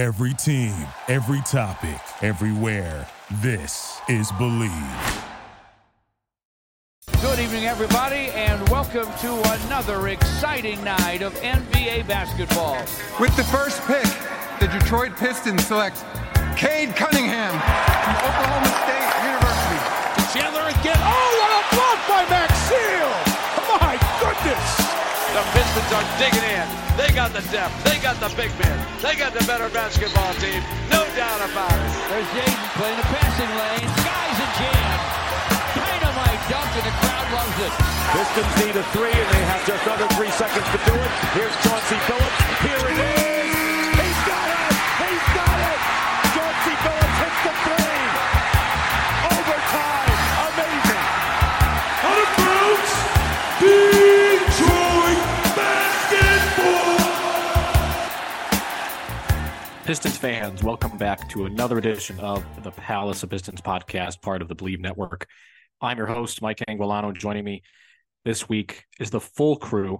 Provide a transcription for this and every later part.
Every team, every topic, everywhere. This is Believe. Good evening, everybody, and welcome to another exciting night of NBA basketball. With the first pick, the Detroit Pistons select Cade Cunningham from Oklahoma State University. Chandler again. Oh, The Pistons are digging in. They got the depth. They got the big men. They got the better basketball team. No doubt about it. There's Jaden playing the passing lane. Skies a jam. Dynamite dunk, and the crowd loves it. Pistons need a three, and they have just under three seconds to do it. Here's Chauncey Billups. Here it is. Pistons fans, welcome back to another edition of the Palace of Pistons podcast, part of the Believe Network. I'm your host, Mike Anguilano. Joining me this week is the full crew.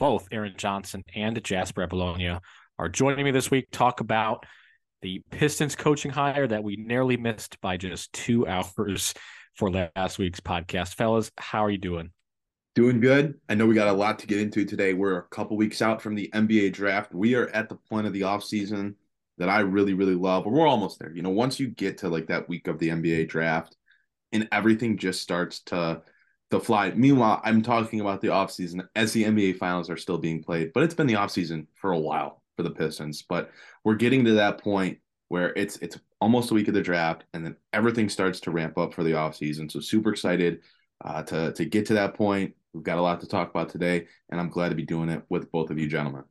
Both Aaron Johnson and Jasper Apollonia are joining me this week. Talk about the Pistons coaching hire that we nearly missed by just two hours for last week's podcast. Fellas, how are you doing? Doing good. I know we got a lot to get into today. We're a couple weeks out from the NBA draft. We are at the point of the offseason that I really, really love. We're almost there. You know, once you get to like that week of the NBA draft and everything just starts to to fly. Meanwhile, I'm talking about the offseason as the NBA finals are still being played, but it's been the offseason for a while for the Pistons. But we're getting to that point where it's it's almost a week of the draft and then everything starts to ramp up for the offseason. So super excited uh, to to get to that point. We've got a lot to talk about today, and I'm glad to be doing it with both of you gentlemen.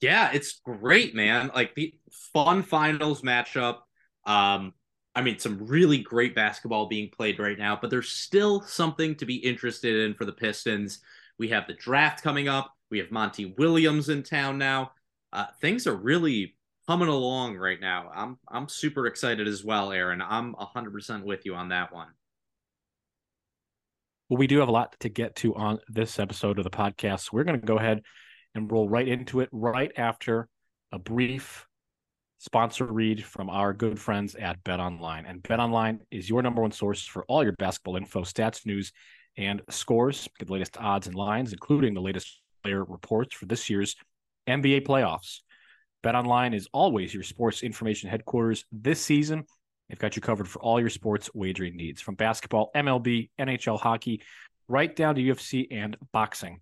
Yeah, it's great, man. Like the fun finals matchup. Um, I mean, some really great basketball being played right now, but there's still something to be interested in for the Pistons. We have the draft coming up. We have Monty Williams in town now. Uh, things are really coming along right now. I'm I'm super excited as well, Aaron. I'm 100% with you on that one. Well, we do have a lot to get to on this episode of the podcast. So we're going to go ahead and roll right into it right after a brief sponsor read from our good friends at Bet Online. And Bet Online is your number one source for all your basketball info, stats, news, and scores. Get the latest odds and lines, including the latest player reports for this year's NBA playoffs. Bet Online is always your sports information headquarters this season. They've got you covered for all your sports wagering needs from basketball, MLB, NHL hockey, right down to UFC and boxing.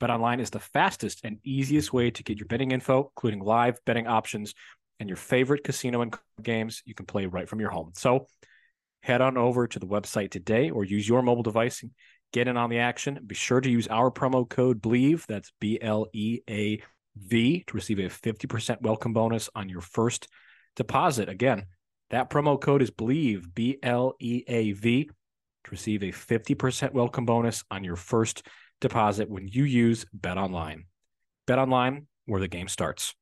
BetOnline is the fastest and easiest way to get your betting info, including live betting options and your favorite casino and games you can play right from your home. So head on over to the website today or use your mobile device and get in on the action. Be sure to use our promo code BLEAV, that's B L E A V, to receive a 50% welcome bonus on your first deposit. Again, that promo code is Believe, B L E A V, to receive a 50% welcome bonus on your first deposit when you use Bet Online. Bet Online, where the game starts.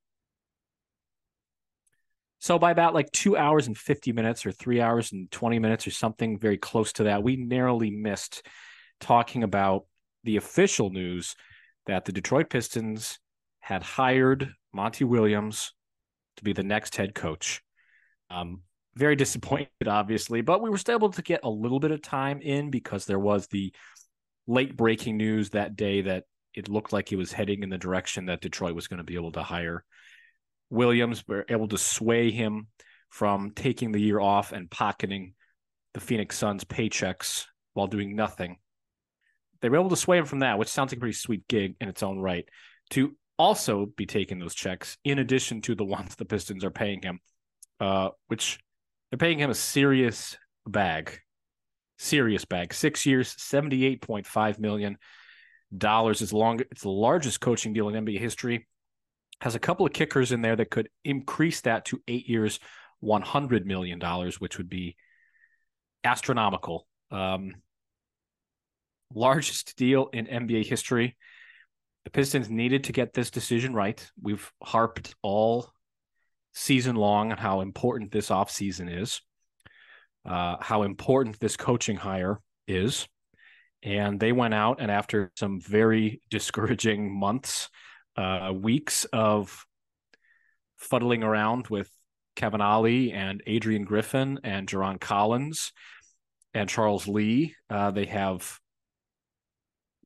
So, by about like two hours and 50 minutes, or three hours and 20 minutes, or something very close to that, we narrowly missed talking about the official news that the Detroit Pistons had hired Monty Williams to be the next head coach. Um, very disappointed, obviously, but we were still able to get a little bit of time in because there was the late breaking news that day that it looked like he was heading in the direction that Detroit was going to be able to hire Williams. Were able to sway him from taking the year off and pocketing the Phoenix Suns paychecks while doing nothing. They were able to sway him from that, which sounds like a pretty sweet gig in its own right, to also be taking those checks in addition to the ones the Pistons are paying him, uh, which they're paying him a serious bag, serious bag. Six years, seventy-eight point five million dollars is long. It's the largest coaching deal in NBA history. Has a couple of kickers in there that could increase that to eight years, one hundred million dollars, which would be astronomical. Um, largest deal in NBA history. The Pistons needed to get this decision right. We've harped all season long on how important this offseason is, uh, how important this coaching hire is. And they went out and after some very discouraging months, uh, weeks of fuddling around with Kevin Ollie and Adrian Griffin and Jarron Collins and Charles Lee. Uh, they have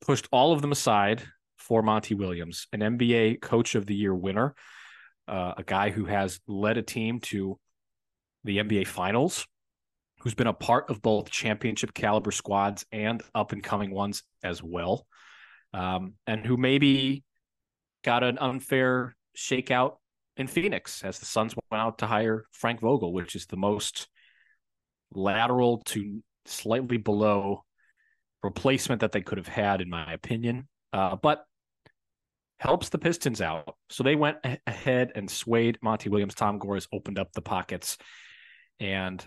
pushed all of them aside for Monty Williams, an NBA Coach of the Year winner, uh, a guy who has led a team to the NBA Finals, who's been a part of both championship caliber squads and up and coming ones as well, um, and who maybe got an unfair shakeout in Phoenix as the Suns went out to hire Frank Vogel, which is the most lateral to slightly below replacement that they could have had, in my opinion. Uh, but helps the Pistons out. So they went ahead and swayed Monty Williams. Tom Gores opened up the pockets, and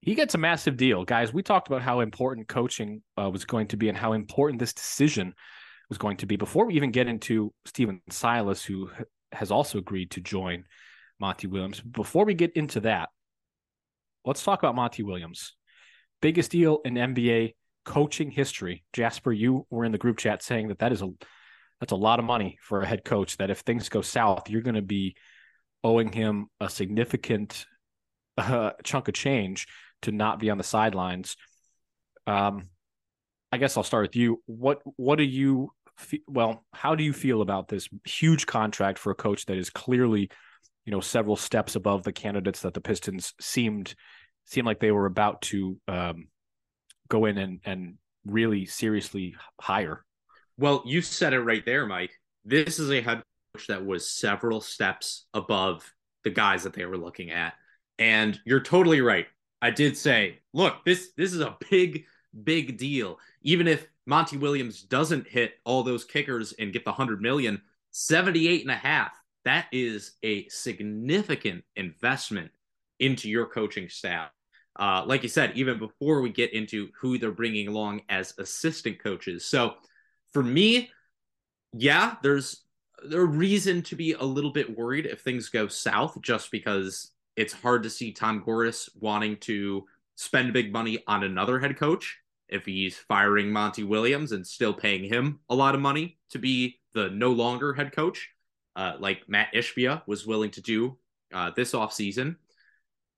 he gets a massive deal. Guys, we talked about how important coaching uh, was going to be and how important this decision was going to be before we even get into Stephen Silas, who has also agreed to join Monty Williams. Before we get into that, let's talk about Monty Williams. Biggest deal in NBA coaching history. Jasper, you were in the group chat saying that that is a that's a lot of money for a head coach. That if things go south, you're going to be owing him a significant uh, chunk of change to not be on the sidelines. Um, I guess I'll start with you. What what do you well? How do you feel about this huge contract for a coach that is clearly, you know, several steps above the candidates that the Pistons seemed seemed like they were about to um, go in and and really seriously hire? Well, you said it right there, Mike. This is a head coach that was several steps above the guys that they were looking at. And you're totally right. I did say, look, this this is a big, big deal. Even if Monty Williams doesn't hit all those kickers and get the 100 million, 78 and a half, that is a significant investment into your coaching staff. Uh, like you said, even before we get into who they're bringing along as assistant coaches. So for me, yeah, there's a reason to be a little bit worried if things go south, just because it's hard to see Tom Gores wanting to spend big money on another head coach if he's firing Monty Williams and still paying him a lot of money to be the no longer head coach, uh, like Matt Ishbia was willing to do uh, this offseason.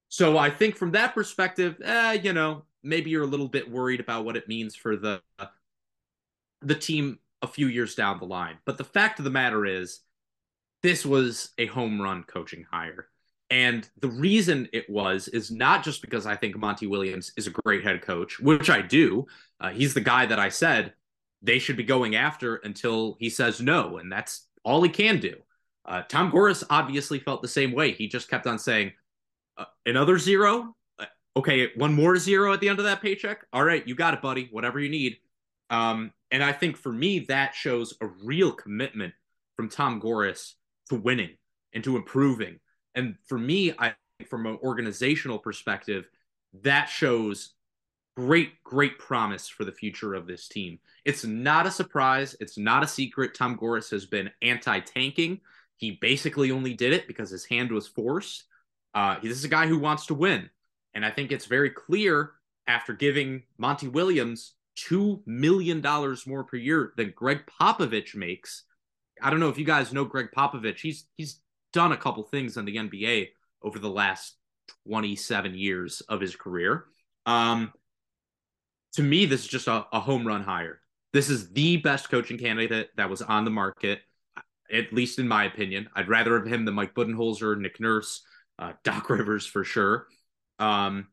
So I think from that perspective, eh, you know, maybe you're a little bit worried about what it means for the the team a few years down the line. But the fact of the matter is, this was a home run coaching hire. And the reason it was is not just because I think Monty Williams is a great head coach, which I do. Uh, he's the guy that I said they should be going after until he says no. And that's all he can do. Uh, Tom Gores obviously felt the same way. He just kept on saying, uh, another zero? Uh, okay, one more zero at the end of that paycheck? All right, you got it, buddy. Whatever you need. Um, and I think for me, that shows a real commitment from Tom Gores to winning and to improving. And for me, I from an organizational perspective, that shows great, great promise for the future of this team. It's not a surprise. It's not a secret. Tom Gores has been anti-tanking. He basically only did it because his hand was forced. Uh, this is a guy who wants to win. And I think it's very clear after giving Monty Williams two million dollars more per year than Gregg Popovich makes. I don't know if you guys know Gregg Popovich. He's he's done a couple things in the NBA over the last 27 years of his career. Um, to me, this is just a, a home run hire. This is the best coaching candidate that was on the market, at least in my opinion. I'd rather have him than Mike Budenholzer, Nick Nurse, uh, Doc Rivers for sure. Um,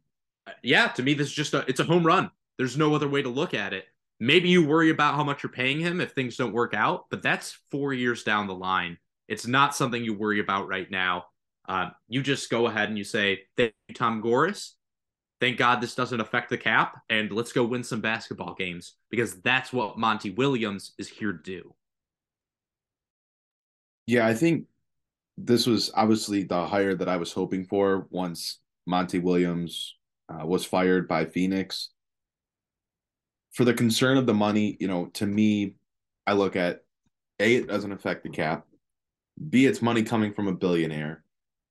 yeah, to me, this is just a it's a home run. There's no other way to look at it. Maybe you worry about how much you're paying him if things don't work out, but that's four years down the line. It's not something you worry about right now. Uh, you just go ahead and you say, Thank you, Tom Gores. Thank God this doesn't affect the cap, and let's go win some basketball games because that's what Monty Williams is here to do. Yeah, I think this was obviously the hire that I was hoping for once Monty Williams uh, was fired by Phoenix for the concern of the money, you know, to me, I look at A, it doesn't affect the cap. B, it's money coming from a billionaire.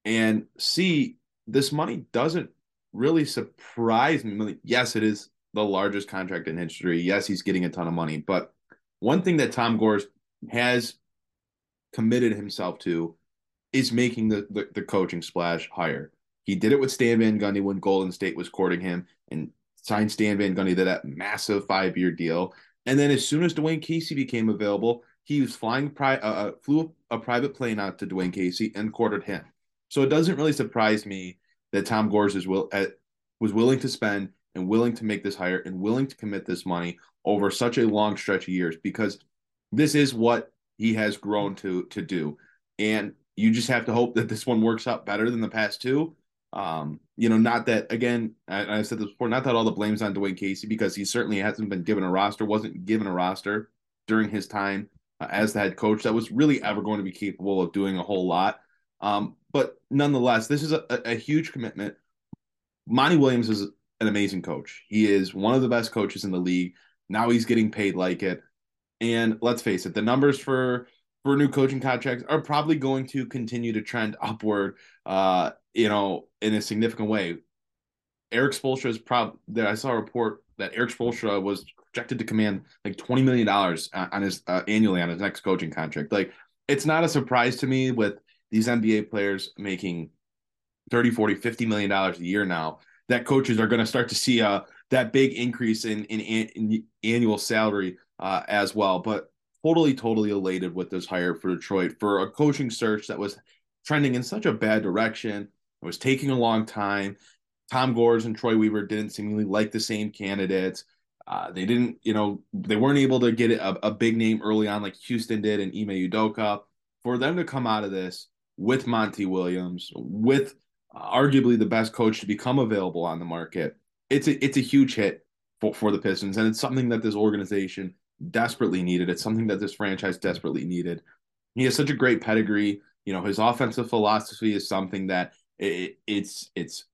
And C, this money doesn't really surprise me. Yes, it is the largest contract in history. Yes, he's getting a ton of money. But one thing that Tom Gores has committed himself to is making the, the, the coaching splash hire. He did it with Stan Van Gundy when Golden State was courting him and signed Stan Van Gundy to that massive five year deal. And then as soon as Dwayne Casey became available, he was flying pri- uh, uh, flew a private plane out to Dwayne Casey and courted him. So it doesn't really surprise me that Tom Gores is will at, was willing to spend and willing to make this hire and willing to commit this money over such a long stretch of years because this is what he has grown to to do. And you just have to hope that this one works out better than the past two. Um, you know, not that again, I, I said this before, not that all the blame's on Dwayne Casey because he certainly hasn't been given a roster, wasn't given a roster during his time uh, as the head coach that was really ever going to be capable of doing a whole lot. Um, but nonetheless, this is a, a huge commitment. Monty Williams is an amazing coach. He is one of the best coaches in the league. Now he's getting paid like it. And let's face it, the numbers for for new coaching contracts are probably going to continue to trend upward. Uh, you know, in a significant way. Erik Spoelstra is probably that I saw a report that Erik Spoelstra was projected to command like twenty million dollars on his uh, annually on his next coaching contract. Like, it's not a surprise to me with these NBA players making 30, 40, 50 million dollars a year now that coaches are going to start to see uh, that big increase in, in, in annual salary uh, as well. But totally, totally elated with this hire for Detroit for a coaching search that was trending in such a bad direction. It was taking a long time. Tom Gores and Troy Weaver didn't seemingly like the same candidates. Uh, they didn't, you know, they weren't able to get a, a big name early on like Houston did and Ime Udoka. For them to come out of this with Monty Williams, with arguably the best coach to become available on the market. It's a it's a huge hit for, for the Pistons, and it's something that this organization desperately needed. It's something that this franchise desperately needed. He has such a great pedigree. You know, his offensive philosophy is something that it, it's it's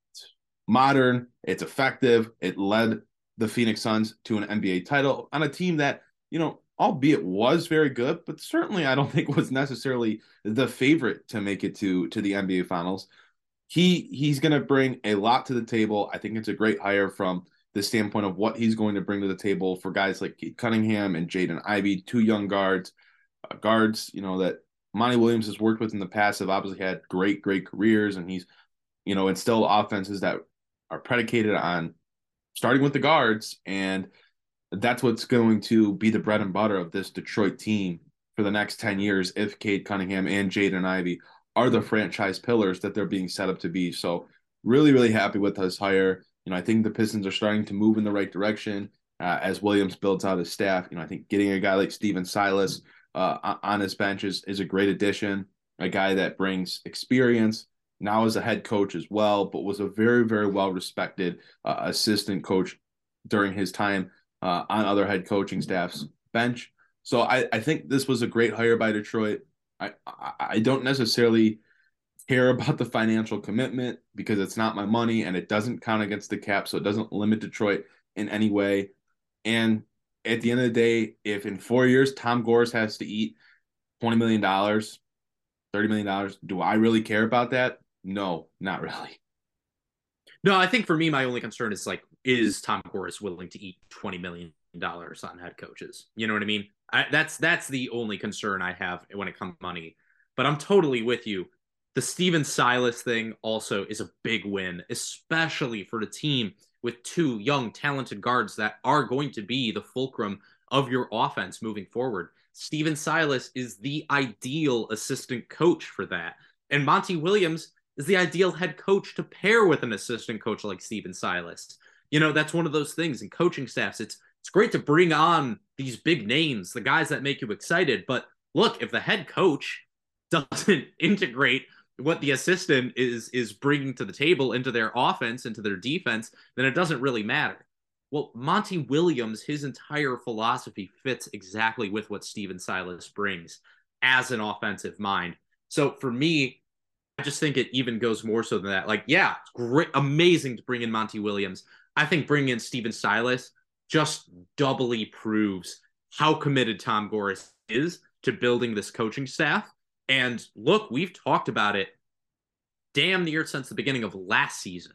modern, it's effective. It led the Phoenix Suns to an NBA title on a team that, you know, albeit was very good, but certainly I don't think was necessarily the favorite to make it to to the NBA finals he he's going to bring a lot to the table. I think it's a great hire from the standpoint of what he's going to bring to the table for guys like Cade Cunningham and Jaden Ivey, two young guards, uh, guards you know that Monty Williams has worked with in the past have obviously had great great careers, and he's you know instilled offenses that are predicated on starting with the guards, and that's what's going to be the bread and butter of this Detroit team for the next 10 years if Cade Cunningham and Jaden Ivey are the franchise pillars that they're being set up to be. So really, really happy with his hire. You know, I think the Pistons are starting to move in the right direction uh, as Williams builds out his staff. You know, I think getting a guy like Stephen Silas uh, on his bench is, is a great addition. A guy that brings experience now as a head coach as well, but was a very, very well respected uh, assistant coach during his time uh, on other head coaching staffs bench. So I, I think this was a great hire by Detroit. I, I don't necessarily care about the financial commitment because it's not my money and it doesn't count against the cap, so it doesn't limit Detroit in any way. And at the end of the day, if in four years Tom Gores has to eat twenty million dollars, thirty million dollars, do I really care about that? No, not really. No, I think for me, my only concern is like, is Tom Gores willing to eat twenty million dollars on head coaches? You know what I mean? I, that's that's the only concern I have when it comes to money. But I'm totally with you. The Stephen Silas thing also is a big win, especially for the team with two young, talented guards that are going to be the fulcrum of your offense moving forward. Stephen Silas is the ideal assistant coach for that. And Monty Williams is the ideal head coach to pair with an assistant coach like Stephen Silas. You know, that's one of those things in coaching staffs. It's it's great to bring on these big names, the guys that make you excited. But look, if the head coach doesn't integrate what the assistant is is bringing to the table into their offense, into their defense, then it doesn't really matter. Well, Monty Williams, his entire philosophy fits exactly with what Stephen Silas brings as an offensive mind. So for me, I just think it even goes more so than that. Like, yeah, it's great, amazing to bring in Monty Williams. I think bringing in Stephen Silas just doubly proves how committed Tom Gores is to building this coaching staff. And look, we've talked about it damn near since the beginning of last season.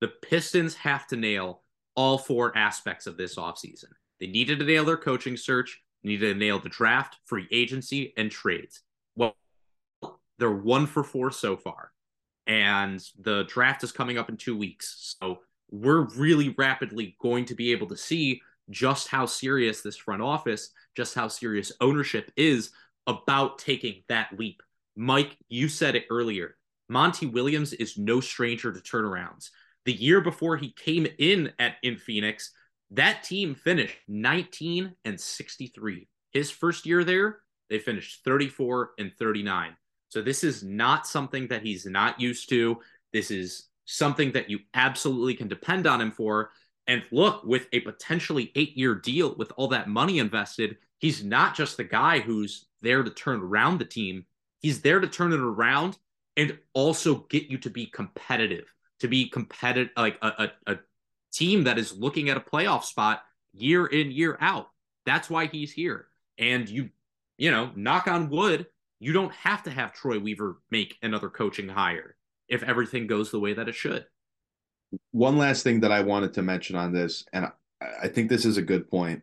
The Pistons have to nail all four aspects of this offseason. They needed to nail their coaching search, needed to nail the draft, free agency, and trades. Well, They're one for four so far. And the draft is coming up in two weeks. So we're really rapidly going to be able to see just how serious this front office, just how serious ownership is about taking that leap. Mike, you said it earlier. Monty Williams is no stranger to turnarounds. The year before he came in at in Phoenix, that team finished 19 and 63. His first year there, they finished 34 and 39. So this is not something that he's not used to. This is something that you absolutely can depend on him for. And look, with a potentially eight year deal with all that money invested, he's not just the guy who's there to turn around the team. He's there to turn it around and also get you to be competitive, to be competitive, like a, a, a team that is looking at a playoff spot year in, year out. That's why he's here. And you, you know, knock on wood, you don't have to have Troy Weaver make another coaching hire if everything goes the way that it should. One last thing that I wanted to mention on this, and I think this is a good point.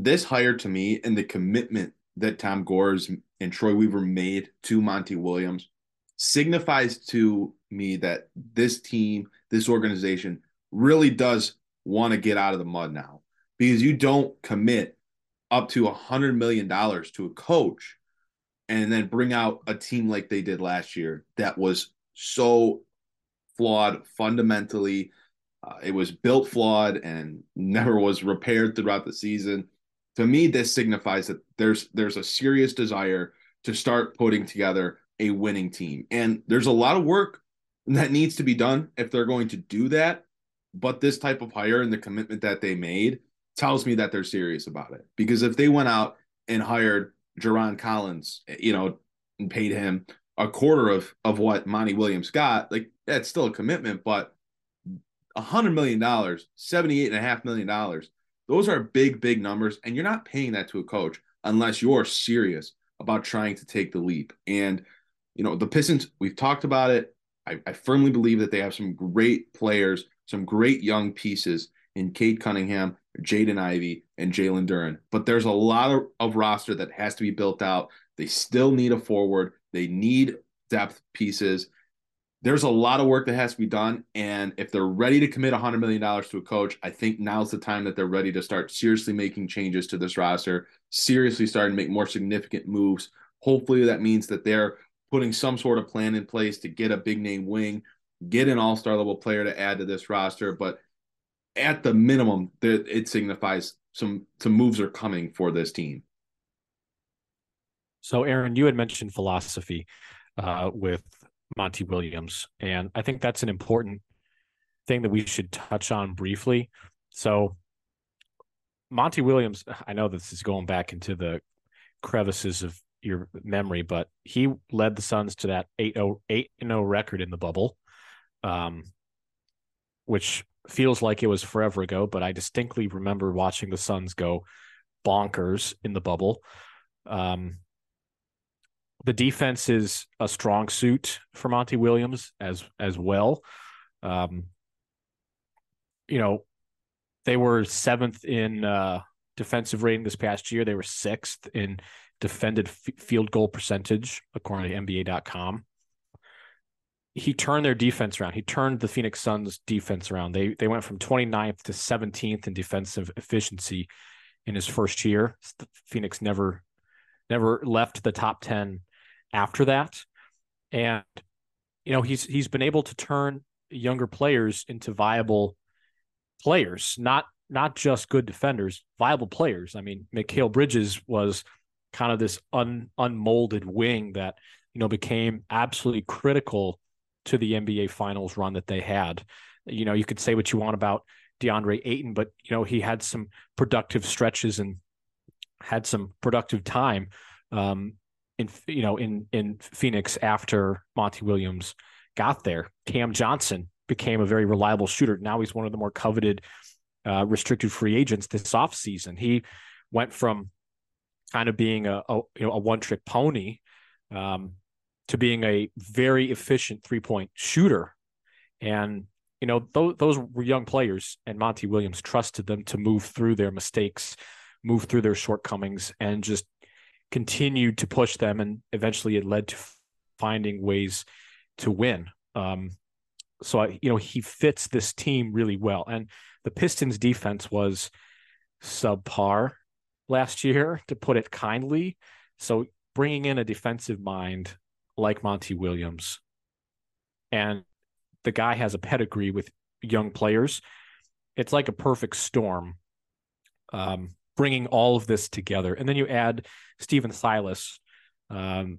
This hire to me and the commitment that Tom Gores and Troy Weaver made to Monty Williams signifies to me that this team, this organization really does want to get out of the mud now because you don't commit up to a hundred million dollars to a coach and then bring out a team like they did last year that was so flawed fundamentally. Uh, it was built flawed and never was repaired throughout the season. To me, this signifies that there's there's a serious desire to start putting together a winning team, and there's a lot of work that needs to be done if they're going to do that. But this type of hire and the commitment that they made tells me that they're serious about it. Because if they went out and hired Jarron Collins, you know, and paid him a quarter of of what Monty Williams got, like that's still a commitment, but a hundred million dollars, seventy-eight and a half million dollars, those are big, big numbers, and you're not paying that to a coach unless you're serious about trying to take the leap. And you know, the Pistons, we've talked about it. I, I firmly believe that they have some great players, some great young pieces in Cade Cunningham, Jaden Ivey, and Jalen Duren. But there's a lot of, of roster that has to be built out. They still need a forward. They need depth pieces. There's a lot of work that has to be done. And if they're ready to commit $100 million to a coach, I think now's the time that they're ready to start seriously making changes to this roster, seriously starting to make more significant moves. Hopefully, that means that they're putting some sort of plan in place to get a big name wing, get an all star level player to add to this roster. But at the minimum, it signifies some some moves are coming for this team. So, Aaron, you had mentioned philosophy uh, with Monty Williams, and I think that's an important thing that we should touch on briefly. So, Monty Williams, I know this is going back into the crevices of your memory, but he led the Suns to that 8-0, 8-0 record in the bubble, um, which feels like it was forever ago, but I distinctly remember watching the Suns go bonkers in the bubble. Um, the defense is a strong suit for Monty Williams as as well. Um, you know, they were seventh in uh, defensive rating this past year. They were sixth in defended f- field goal percentage according to NBA.com. He turned their defense around. He turned the Phoenix Suns defense around. They they went from 29th to 17th in defensive efficiency in his first year. Phoenix never never left the top 10 after that. And you know, he's he's been able to turn younger players into viable players, not not just good defenders, viable players. I mean, Mikal Bridges was kind of this un, unmolded wing that you know became absolutely critical to the NBA Finals run that they had. You know, you could say what you want about DeAndre Ayton, but you know he had some productive stretches and had some productive time um, in you know in in Phoenix after Monty Williams got there. Cam Johnson became a very reliable shooter. Now he's one of the more coveted uh, restricted free agents this offseason. He went from kind of being a, a you know a one trick pony um, to being a very efficient three point shooter, and you know those those were young players, and Monty Williams trusted them to move through their mistakes, move through their shortcomings, and just continued to push them, and eventually it led to finding ways to win. Um, so I, you know, he fits this team really well. And the Pistons defense was subpar last year, to put it kindly. So bringing in a defensive mind like Monty Williams, and the guy has a pedigree with young players. It's like a perfect storm. Um, bringing all of this together, and then you add Stephen Silas, um,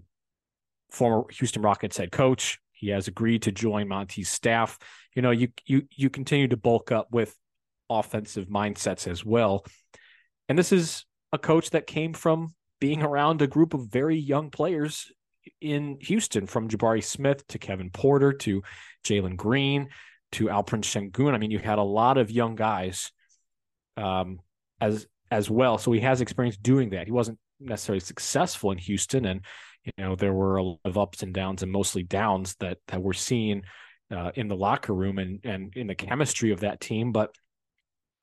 former Houston Rockets head coach. He has agreed to join Monty's staff. You know, you you you continue to bulk up with offensive mindsets as well. And this is a coach that came from being around a group of very young players in Houston, from Jabari Smith to Kevin Porter to Jalen Green to Alperen Sengun. I mean, you had a lot of young guys um, as as well. So he has experience doing that. He wasn't necessarily successful in Houston, and you know there were a lot of ups and downs and mostly downs that that we're seeing uh, in the locker room and and in the chemistry of that team. But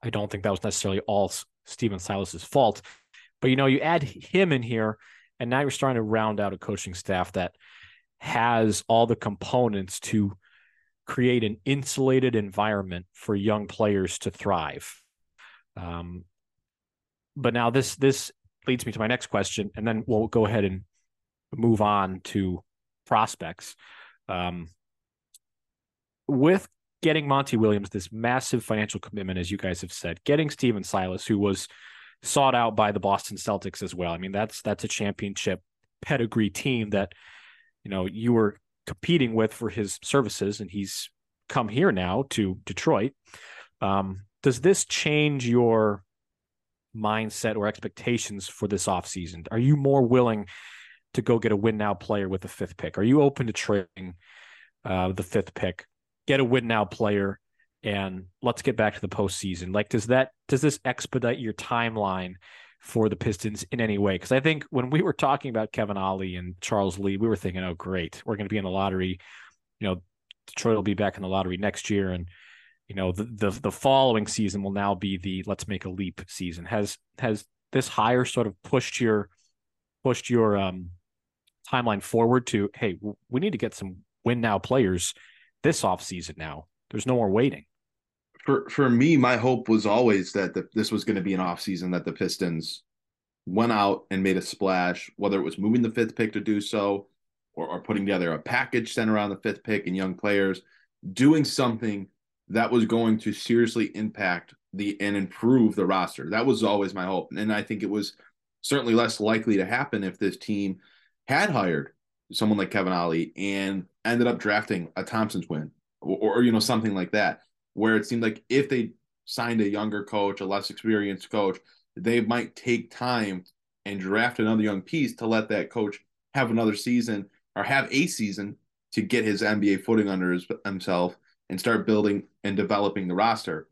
I don't think that was necessarily all Stephen Silas's fault. But you know, you add him in here, and now you're starting to round out a coaching staff that has all the components to create an insulated environment for young players to thrive. Um, but now this this leads me to my next question, and then we'll go ahead and move on to prospects. Um, with getting Monty Williams, this massive financial commitment, as you guys have said, getting Stephen Silas, who was sought out by the Boston Celtics as well. I mean, that's that's a championship pedigree team that you know you were competing with for his services, and he's come here now to Detroit. Um, does this change your mindset or expectations for this offseason? Are you more willing to go get a win now player with the fifth pick? Are you open to trading uh, the fifth pick, get a win now player, and let's get back to the postseason? Like, does that does this expedite your timeline for the Pistons in any way? Because I think when we were talking about Kevin Ollie and Charles Lee, we were thinking, oh, great, we're going to be in the lottery. You know, Detroit will be back in the lottery next year, and you know the, the the following season will now be the let's make a leap season. Has has this hire sort of pushed your pushed your um timeline forward to hey we need to get some win now players this off season now. There's no more waiting. For for me my hope was always that the, this was going to be an off season that the pistons went out and made a splash whether it was moving the fifth pick to do so or, or putting together a package centered around the fifth pick and young players doing something that was going to seriously impact the and improve the roster. That was always my hope. And I think it was certainly less likely to happen if this team had hired someone like Kevin Ollie and ended up drafting a Thompson twin or, or, you know something like that, where it seemed like if they signed a younger coach, a less experienced coach, they might take time and draft another young piece to let that coach have another season or have a season to get his NBA footing under his, himself and start building and developing the roster.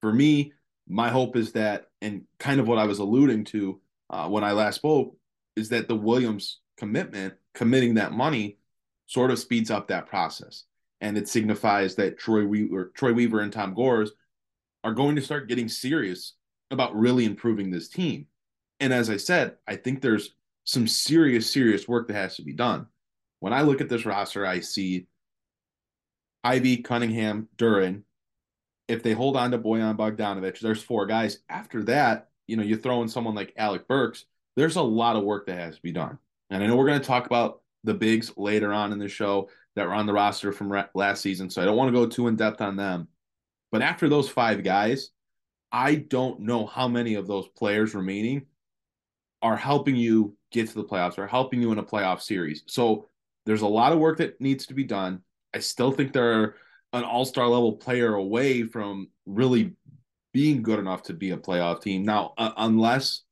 For me, my hope is that, and kind of what I was alluding to uh, when I last spoke, is that the Williams commitment, committing that money, sort of speeds up that process, and it signifies that Troy Weaver, Troy Weaver and Tom Gores are going to start getting serious about really improving this team. And as I said, I think there's some serious, serious work that has to be done. When I look at this roster, I see Ivey, Cunningham, Duren. If they hold on to Bojan Bogdanovic, there's four guys. After that, you know, you throw in someone like Alec Burks. There's a lot of work that has to be done. And I know we're going to talk about the bigs later on in the show that were on the roster from last season. So I don't want to go too in depth on them. But after those five guys, I don't know how many of those players remaining are helping you get to the playoffs or helping you in a playoff series. So there's a lot of work that needs to be done. I still think they're an all star level player away from really being good enough to be a playoff team. Now, uh, unless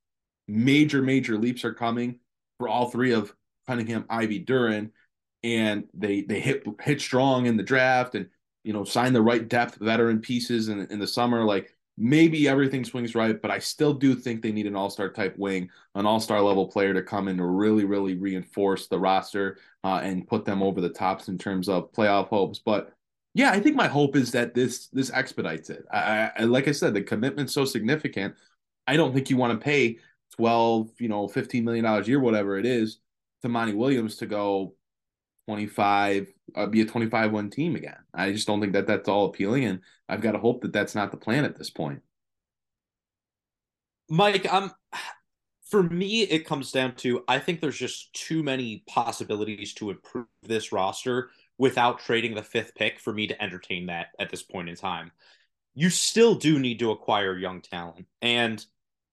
major, major leaps are coming for all three of Cunningham, Ivey, Duren, and they they hit hit strong in the draft and you know sign the right depth veteran pieces in, in the summer, like maybe everything swings right, but I still do think they need an all star type wing, an all star level player to come in to really, really reinforce the roster uh, and put them over the tops in terms of playoff hopes. But yeah, I think my hope is that this this expedites it. I, I like I said, the commitment's so significant. I don't think you want to pay 12, you know, 15 million dollars a year, whatever it is, to Monty Williams to go 25 uh, be a 25 1 team again. I just don't think that that's all appealing and I've got to hope that that's not the plan at this point. Mike, I'm for me it comes down to I think there's just too many possibilities to improve this roster without trading the fifth pick for me to entertain that at this point in time. You still do need to acquire young talent. And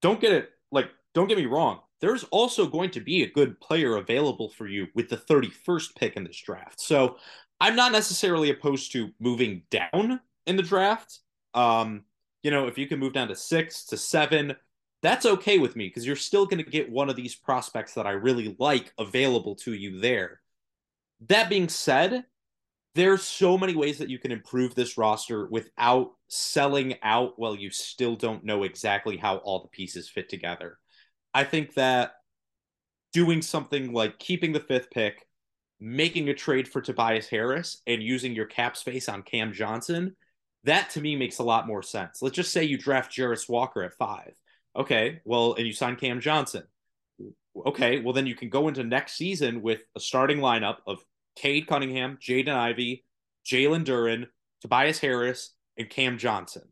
don't get it like don't get me wrong there's also going to be a good player available for you with the 31st pick in this draft. So I'm not necessarily opposed to moving down in the draft. Um, you know, if you can move down to six to seven, that's okay with me because you're still going to get one of these prospects that I really like available to you there. That being said, there's so many ways that you can improve this roster without selling out while you still don't know exactly how all the pieces fit together. I think that doing something like keeping the fifth pick, making a trade for Tobias Harris, and using your cap space on Cam Johnson, that to me makes a lot more sense. Let's just say you draft Jarace Walker at five. Okay, well, and you sign Cam Johnson. Okay, well, then you can go into next season with a starting lineup of Cade Cunningham, Jaden Ivey, Jalen Duren, Tobias Harris, and Cam Johnson.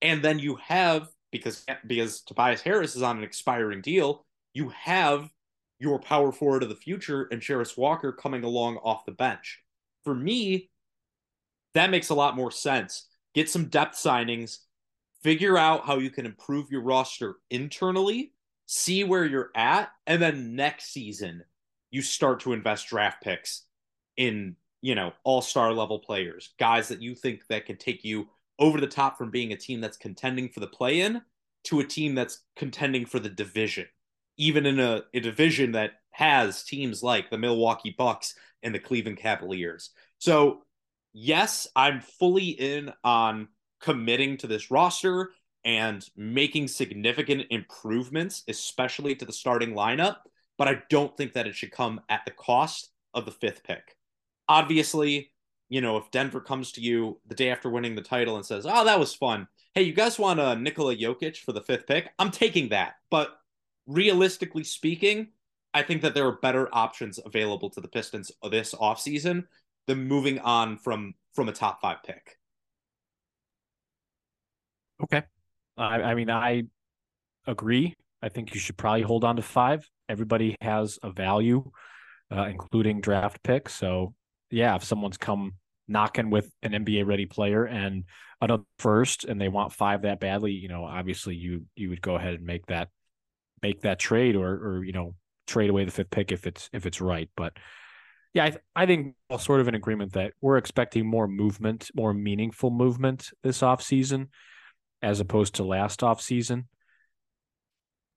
And then you have because because Tobias Harris is on an expiring deal, you have your power forward of the future and Jarace Walker coming along off the bench. For me, that makes a lot more sense. Get some depth signings, figure out how you can improve your roster internally, see where you're at, and then next season you start to invest draft picks in, you know, all-star level players, guys that you think that can take you over the top from being a team that's contending for the play in to a team that's contending for the division, even in a, a division that has teams like the Milwaukee Bucks and the Cleveland Cavaliers. So, yes, I'm fully in on committing to this roster and making significant improvements, especially to the starting lineup, but I don't think that it should come at the cost of the fifth pick. Obviously, you know, if Denver comes to you the day after winning the title and says, "Oh, that was fun. Hey, you guys want a Nikola Jokic for the fifth pick?" I'm taking that. But realistically speaking, I think that there are better options available to the Pistons this offseason than moving on from from a top five pick. Okay. I, I mean, I agree. I think you should probably hold on to five. Everybody has a value, uh, including draft picks. So, yeah, if someone's come knocking with an NBA ready player and another first, and they want five that badly, you know, obviously you you would go ahead and make that make that trade or or you know trade away the fifth pick if it's if it's right. But yeah, I, I think all sort of an agreement that we're expecting more movement, more meaningful movement this off season, as opposed to last off season,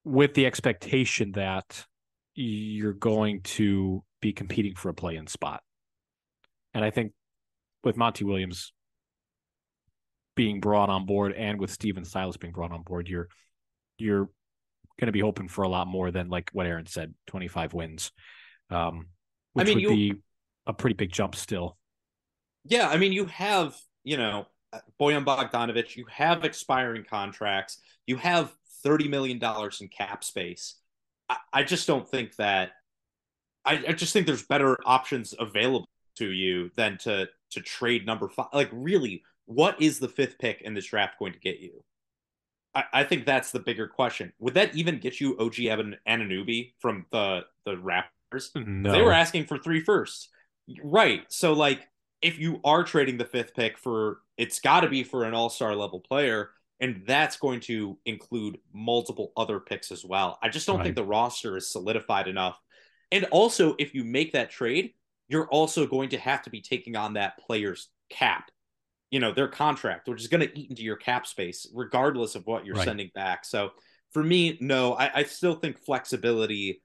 with the expectation that you're going to be competing for a play in spot. And I think with Monty Williams being brought on board and with Stephen Silas being brought on board, you're you're going to be hoping for a lot more than like what Aaron said, 25 wins, um, which I mean, would you, be a pretty big jump still. Yeah, I mean, you have you know Bojan Bogdanovic, you have expiring contracts, you have 30 million dollars in cap space. I, I just don't think that. I, I just think there's better options available to you than to to trade number five. Like, really, what is the fifth pick in this draft going to get you? I, I think that's the bigger question. Would that even get you OG Evan Anunoby from the the Raptors? No. They were asking for three firsts. Right. So like if you are trading the fifth pick for it's gotta be for an all-star level player, and that's going to include multiple other picks as well. I just don't right. think the roster is solidified enough. And also, if you make that trade, you're also going to have to be taking on that player's cap, you know, their contract, which is going to eat into your cap space, regardless of what you're right. sending back. So for me, no, I, I still think flexibility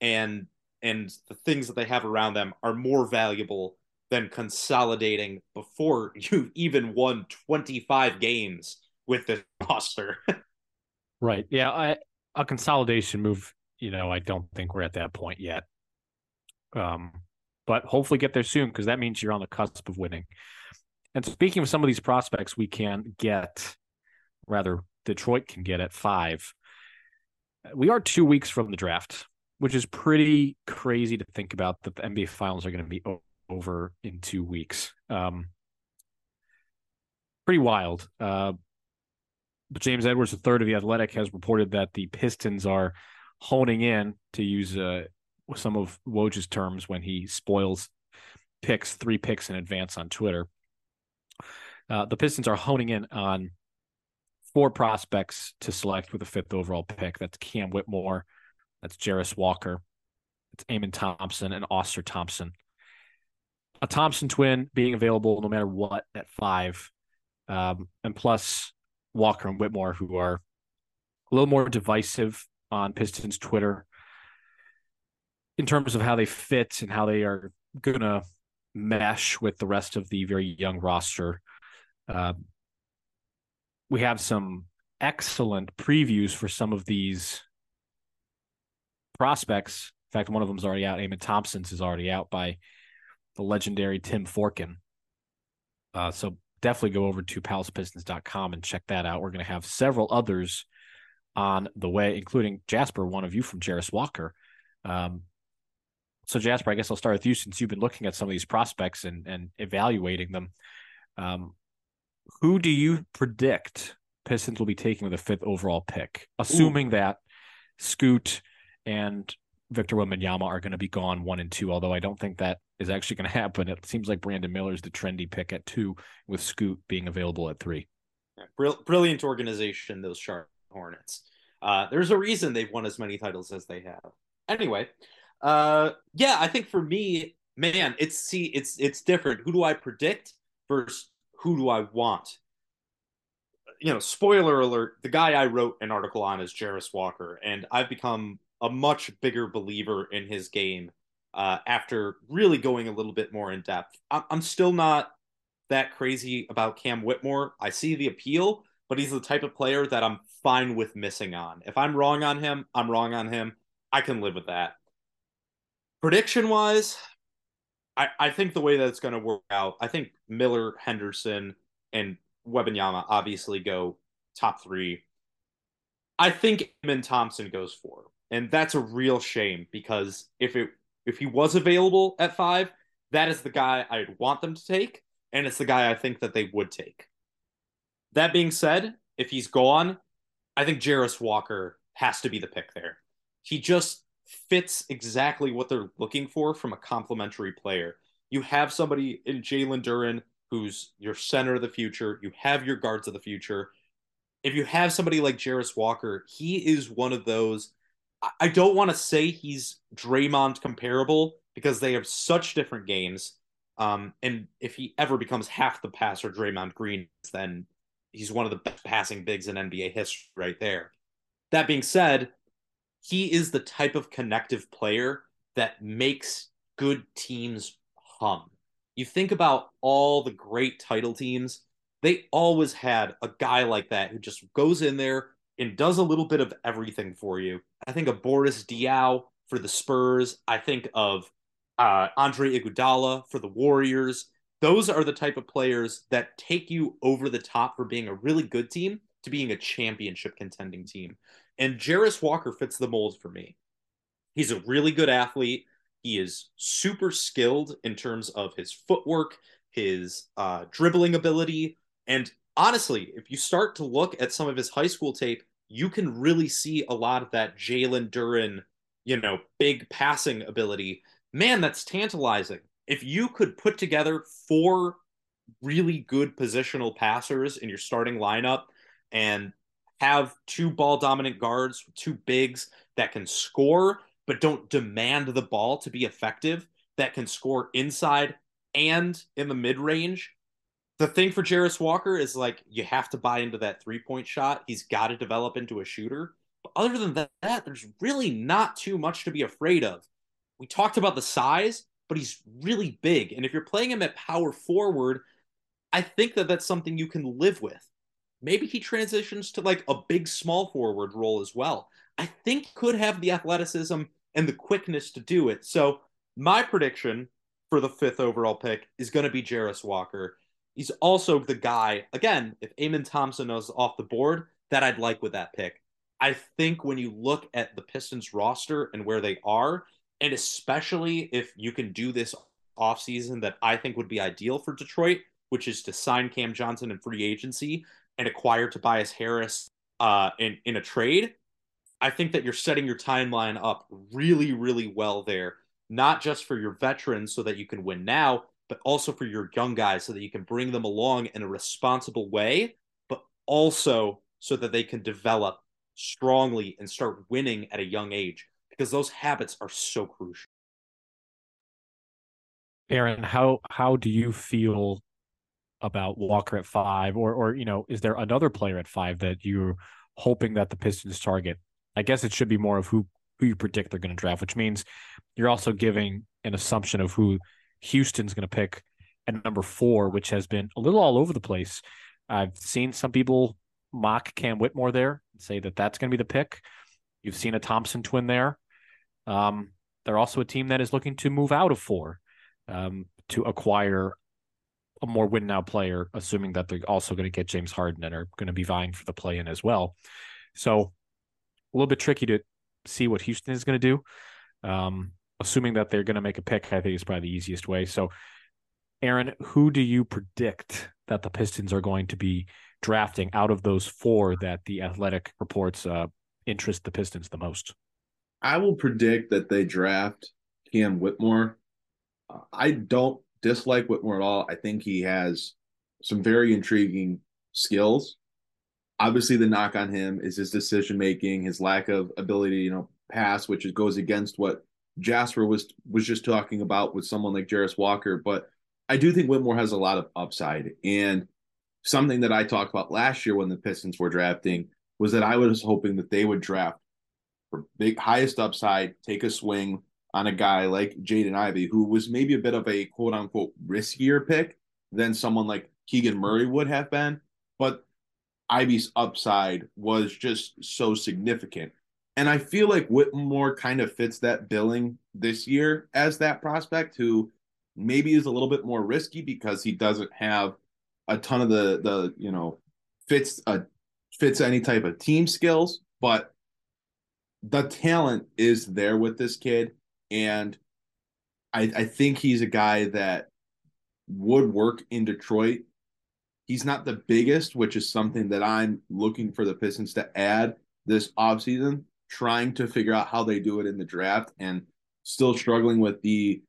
and and the things that they have around them are more valuable than consolidating before you've even won 25 games with the roster. right. Yeah. I, a consolidation move, you know, I don't think we're at that point yet. Um, but hopefully get there soon because that means you're on the cusp of winning. And speaking of some of these prospects, we can get, rather, Detroit can get at five. We are two weeks from the draft, which is pretty crazy to think about that the NBA finals are going to be over in two weeks. Um, pretty wild. Uh, but James Edwards, the third of the Athletic, has reported that the Pistons are honing in to use uh, some of Woj's terms when he spoils picks, three picks in advance on Twitter. Uh, the Pistons are honing in on four prospects to select with the fifth overall pick. That's Cam Whitmore, that's Jarace Walker, it's Amen Thompson, and Ausar Thompson. A Thompson twin being available no matter what at five, um, and plus Walker and Whitmore, who are a little more divisive on Pistons Twitter in terms of how they fit and how they are to mesh with the rest of the very young roster. Uh, we have some excellent previews for some of these prospects. In fact, one of them's already out. Amen Thompson's is already out by the legendary Tim Forkin. Uh, so definitely go over to palacepistons.com and check that out. We're going to have several others on the way, including Jasper, one of you from Jarace Walker. Um, so Jasper, I guess I'll start with you since you've been looking at some of these prospects and and evaluating them. Um, who do you predict Pistons will be taking with a fifth overall pick, assuming Ooh. that Scoot and Victor Wembanyama are going to be gone one and two, although I don't think that is actually going to happen. It seems like Brandon Miller is the trendy pick at two, with Scoot being available at three. Brilliant organization, those Charlotte Hornets. Uh, there's a reason they've won as many titles as they have. Anyway, uh, yeah, I think for me, man, it's see, it's it's different. Who do I predict versus who do I want? You know, spoiler alert: the guy I wrote an article on is Jarace Walker, and I've become a much bigger believer in his game uh, after really going a little bit more in depth. I'm still not that crazy about Cam Whitmore. I see the appeal, but he's the type of player that I'm fine with missing on. If I'm wrong on him, I'm wrong on him. I can live with that. Prediction wise, I, I think the way that it's going to work out, I think Miller, Henderson, and Wembanyama obviously go top three. I think Amen Thompson goes four and that's a real shame because if it if he was available at five, that is the guy I'd want them to take, and it's the guy I think that they would take. That being said, if he's gone, I think Jarace Walker has to be the pick there. He just fits exactly what they're looking for from a complementary player. You have somebody in Jalen Duren who's your center of the future. You have your guards of the future. If you have somebody like Jarace Walker, he is one of those I don't want to say he's Draymond comparable because they have such different games. Um, and if he ever becomes half the passer Draymond Green, then he's one of the best passing bigs in NBA history right there. That being said, he is the type of connective player that makes good teams hum. You think about all the great title teams, they always had a guy like that who just goes in there, and does a little bit of everything for you. I think of Boris Diaw for the Spurs. I think of uh, Andre Iguodala for the Warriors. Those are the type of players that take you over the top for being a really good team to being a championship contending team. And Jarace Walker fits the mold for me. He's a really good athlete. He is super skilled in terms of his footwork, his uh, dribbling ability, and honestly, if you start to look at some of his high school tape, you can really see a lot of that Jalen Duren, you know, big passing ability. Man, that's tantalizing. If you could put together four really good positional passers in your starting lineup and have two ball dominant guards, two bigs that can score but don't demand the ball to be effective, that can score inside and in the mid range, the thing for Jarace Walker is like you have to buy into that three point shot. He's got to develop into a shooter. But other than that, there's really not too much to be afraid of. We talked about the size, but he's really big. And if you're playing him at power forward, I think that that's something you can live with. Maybe he transitions to like a big small forward role as well. I think could have the athleticism and the quickness to do it. So my prediction for the fifth overall pick is going to be Jarace Walker. He's also the guy, again, if Amen Thompson is off the board, that I'd like with that pick. I think when you look at the Pistons roster and where they are, and especially if you can do this offseason that I think would be ideal for Detroit, which is to sign Cam Johnson in free agency and acquire Tobias Harris uh, in, in a trade. I think that you're setting your timeline up really, really well there, not just for your veterans so that you can win now, but also for your young guys so that you can bring them along in a responsible way, but also so that they can develop strongly and start winning at a young age because those habits are so crucial. Aaron, how how do you feel about Walker at five, or or you know, is there another player at five that you're hoping that the Pistons target? I guess it should be more of who who you predict they're going to draft, which means you're also giving an assumption of who Houston's going to pick at number four, which has been a little all over the place. I've seen some people mock Cam Whitmore there and say that that's going to be the pick. You've seen a Thompson twin there. Um, they're also a team that is looking to move out of four um, to acquire a more win now player, assuming that they're also going to get James Harden and are going to be vying for the play in as well. So a little bit tricky to see what Houston is going to do. Um, assuming that they're going to make a pick, I think is probably the easiest way. So, Aaron, who do you predict that the Pistons are going to be drafting out of those four that the athletic reports uh, interest the Pistons the most? I will predict that they draft Cam Whitmore. Uh, I don't dislike Whitmore at all. I think he has some very intriguing skills. Obviously, the knock on him is his decision making, his lack of ability, you know, pass, which goes against what Jasper was was just talking about with someone like Jarace Walker. But I do think Whitmore has a lot of upside. And something that I talked about last year when the Pistons were drafting was that I was hoping that they would draft for big highest upside, take a swing on a guy like Jaden Ivey, who was maybe a bit of a quote unquote riskier pick than someone like Keegan Murray would have been. But Ivey's upside was just so significant. And I feel like Whitmore kind of fits that billing this year as that prospect who maybe is a little bit more risky because he doesn't have a ton of the the you know fits a uh, fits any type of team skills, but the talent is there with this kid, and I, I think he's a guy that would work in Detroit. He's not the biggest, which is something that I'm looking for the Pistons to add this offseason, trying to figure out how they do it in the draft and still struggling with the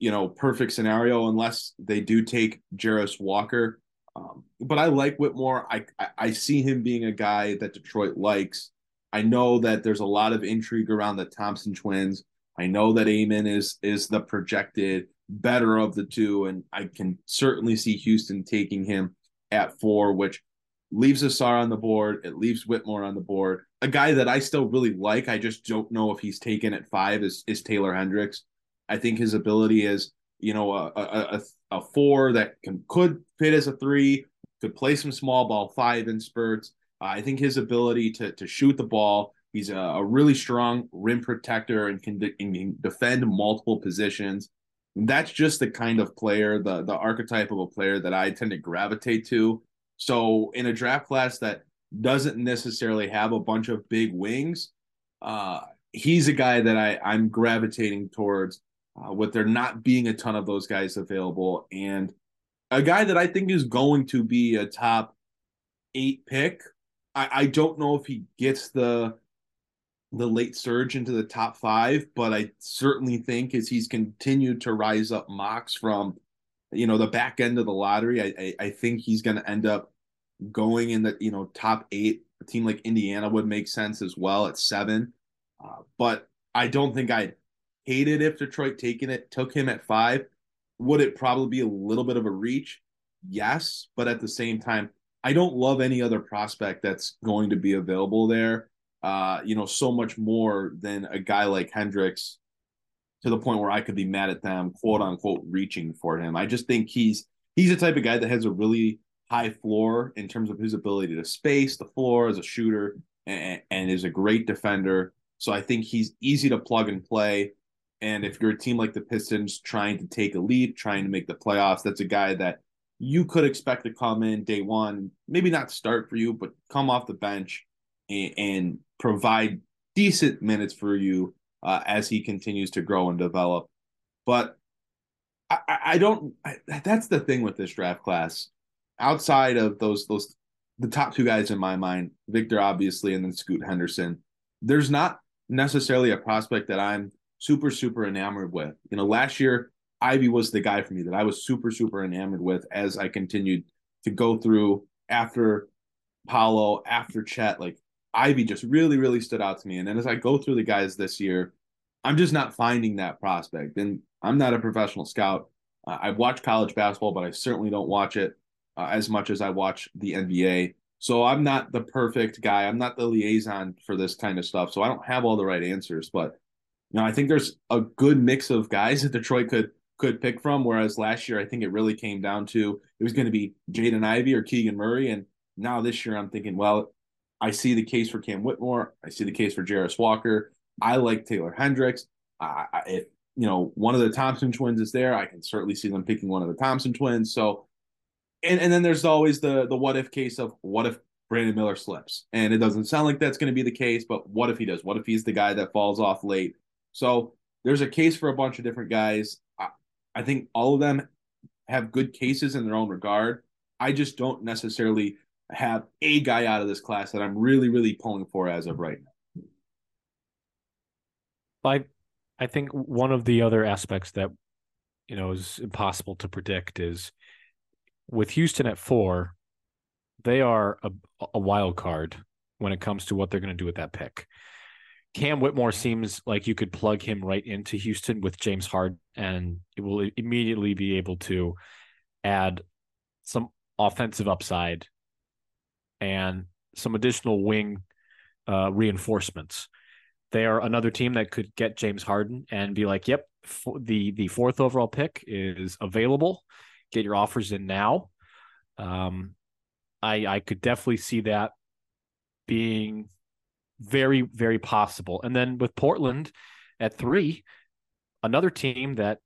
you know perfect scenario unless they do take Jarace Walker. Um, but I like Whitmore. I, I I see him being a guy that Detroit likes. I know that there's a lot of intrigue around the Thompson twins. I know that Amen is is the projected better of the two, and I can certainly see Houston taking him at four, which leaves Ausar on the board. It leaves Whitmore on the board. A guy that I still really like. I just don't know if he's taken at five is is Taylor Hendricks. I think his ability is, you know, a a, a four that can could fit as a three, could play some small ball five in spurts. Uh, I think his ability to to shoot the ball. He's a, a really strong rim protector and can, de- can defend multiple positions. And that's just the kind of player, the the archetype of a player that I tend to gravitate to. So in a draft class that doesn't necessarily have a bunch of big wings, uh, he's a guy that I I'm gravitating towards uh, with there not being a ton of those guys available, and a guy that I think is going to be a top eight pick. I, I don't know if he gets the the late surge into the top five, but I certainly think as he's continued to rise up mocks from, you know, the back end of the lottery, I I, I think he's going to end up going in the you know top eight. A team like Indiana would make sense as well at seven, uh, but I don't think I'd hated if Detroit taking it took him at five. Would it probably be a little bit of a reach? Yes, but at the same time, I don't love any other prospect that's going to be available there. Uh, you know, so much more than a guy like Hendricks to the point where I could be mad at them, quote unquote, reaching for him. I just think he's he's the type of guy that has a really high floor in terms of his ability to space the floor as a shooter and, and is a great defender. So I think he's easy to plug and play. And if you're a team like the Pistons trying to take a leap, trying to make the playoffs, that's a guy that you could expect to come in day one, maybe not start for you, but come off the bench and, and provide decent minutes for you uh, as he continues to grow and develop. But I, I don't. I, that's the thing with this draft class. Outside of those those the top two guys in my mind, Victor obviously, and then Scoot Henderson. There's not necessarily a prospect that I'm super super enamored with. You know, last year Ivey was the guy for me that I was super super enamored with as I continued to go through after Paolo, after Chet. Like Ivey just really really stood out to me. And then as I go through the guys this year, I'm just not finding that prospect. And I'm not a professional scout. Uh, I watch college basketball, but I certainly don't watch it uh, as much as I watch the NBA. So I'm not the perfect guy. I'm not the liaison for this kind of stuff. So I don't have all the right answers. But you know, I think there's a good mix of guys that Detroit could could pick from. Whereas last year, I think it really came down to it was going to be Jaden Ivey or Keegan Murray. And now this year, I'm thinking, well, I see the case for Cam Whitmore. I see the case for Jarace Walker. I like Taylor Hendricks. Uh, if you know one of the Thompson twins is there, I can certainly see them picking one of the Thompson twins. So, and and then there's always the the what if case of what if Brandon Miller slips, and it doesn't sound like that's going to be the case, but what if he does? What if he's the guy that falls off late? So there's a case for a bunch of different guys. I, I think all of them have good cases in their own regard. I just don't necessarily have a guy out of this class that I'm really, really pulling for as of right now. I I think one of the other aspects that you know is impossible to predict is with Houston at four, they are a, a wild card when it comes to what they're going to do with that pick. Cam Whitmore seems like you could plug him right into Houston with James Harden, and it will immediately be able to add some offensive upside and some additional wing uh, reinforcements. They are another team that could get James Harden and be like, "Yep, the the fourth overall pick is available. Get your offers in now." Um, I I could definitely see that being very very possible. And then with Portland at three, another team that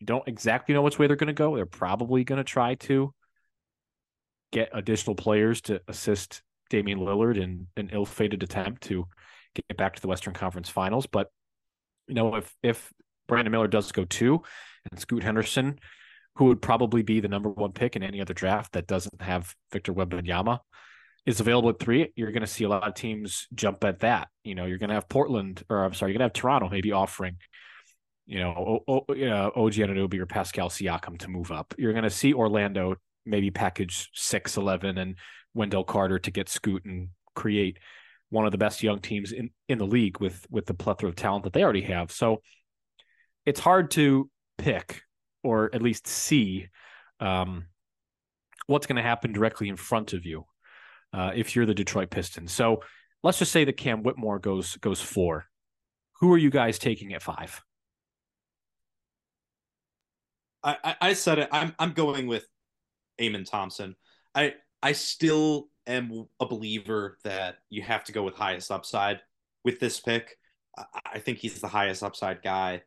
you don't exactly know which way they're going to go. They're probably going to try to get additional players to assist Damian Lillard in an ill-fated attempt to get back to the Western Conference Finals. But you know, if if Brandon Miller does go two, and Scoot Henderson, who would probably be the number one pick in any other draft that doesn't have Victor Wembanyama, is available at three, you're going to see a lot of teams jump at that. You know, you're going to have Portland, or I'm sorry, you're going to have Toronto maybe offering, you know, o- o- know OG Anunoby or Pascal Siakam to move up. You're going to see Orlando maybe package six eleven and Wendell Carter to get Scoot and create one of the best young teams in, in the league with with the plethora of talent that they already have. So it's hard to pick or at least see um, what's going to happen directly in front of you uh, if you're the Detroit Pistons. So let's just say that Cam Whitmore goes goes four. Who are you guys taking at five? I, I said it. I'm I'm going with Amen Thompson. I I still am a believer that you have to go with highest upside with this pick. I think he's the highest upside guy.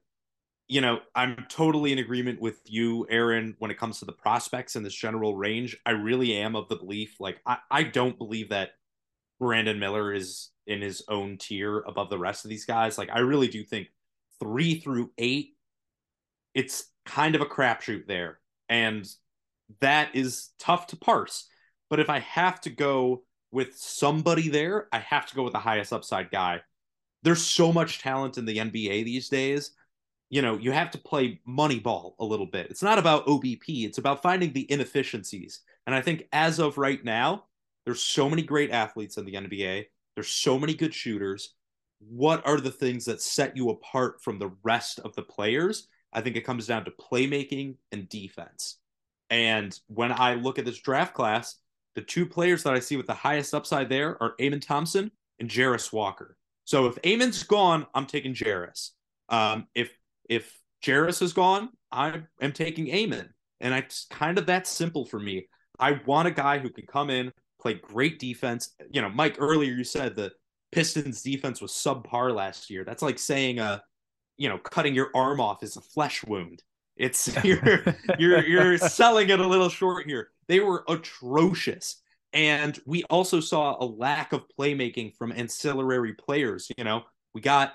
You know, I'm totally in agreement with you, Aaron, when it comes to the prospects in this general range. I really am of the belief, like, I, I don't believe that Brandon Miller is in his own tier above the rest of these guys. Like, I really do think three through eight, it's kind of a crapshoot there. And that is tough to parse. But if I have to go with somebody there, I have to go with the highest upside guy. There's so much talent in the NBA these days. You know, you have to play money ball a little bit. It's not about OBP, it's about finding the inefficiencies. And I think as of right now, there's so many great athletes in the NBA. There's so many good shooters. What are the things that set you apart from the rest of the players? I think it comes down to playmaking and defense. And when I look at this draft class, the two players that I see with the highest upside there are Amen Thompson and Jarace Walker. So if Amen's gone, I'm taking Jarace. Um, if if Jarace is gone, I am taking Amen. And it's kind of that simple for me. I want a guy who can come in, play great defense. You know, Mike, earlier you said the Pistons defense was subpar last year. That's like saying uh, you know, cutting your arm off is a flesh wound. It's you're you're you're selling it a little short here. They were atrocious. And we also saw a lack of playmaking from ancillary players. You know, we got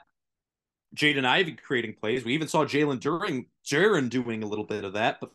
Jaden Ivey creating plays. We even saw Jalen during Jaren doing a little bit of that, but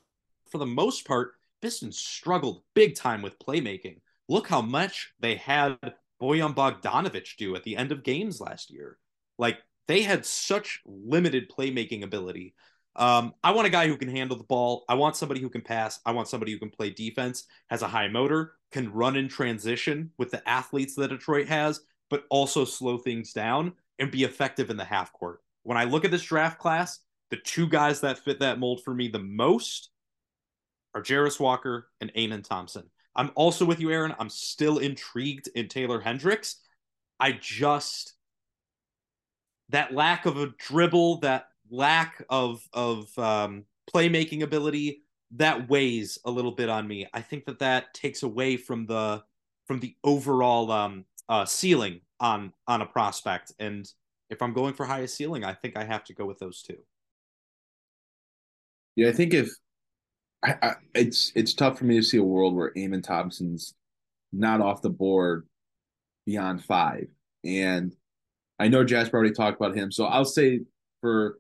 for the most part, Pistons struggled big time with playmaking. Look how much they had Bojan Bogdanovic do at the end of games last year. Like they had such limited playmaking ability. Um, I want a guy who can handle the ball. I want somebody who can pass. I want somebody who can play defense, has a high motor, can run in transition with the athletes that Detroit has, but also slow things down and be effective in the half court. When I look at this draft class, the two guys that fit that mold for me the most are Jarace Walker and Amen Thompson. I'm also with you, Aaron. I'm still intrigued in Taylor Hendricks. I just that lack of a dribble, that lack of of um, playmaking ability, that weighs a little bit on me. I think that that takes away from the from the overall um, uh, ceiling on on a prospect. And if I'm going for highest ceiling, I think I have to go with those two. Yeah, I think if I, I, it's it's tough for me to see a world where Amen Thompson's not off the board beyond five. And I know Jasper already talked about him, so I'll say for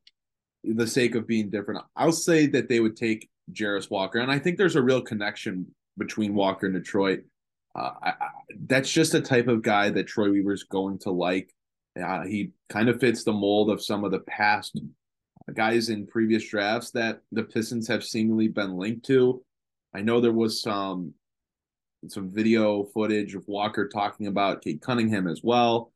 the sake of being different, I'll say that they would take Jarace Walker, and I think there's a real connection between Walker and Detroit. Uh, I, that's just a type of guy that Troy Weaver's going to like. Uh, he kind of fits the mold of some of the past guys in previous drafts that the Pistons have seemingly been linked to. I know there was some some video footage of Walker talking about Cade Cunningham as well.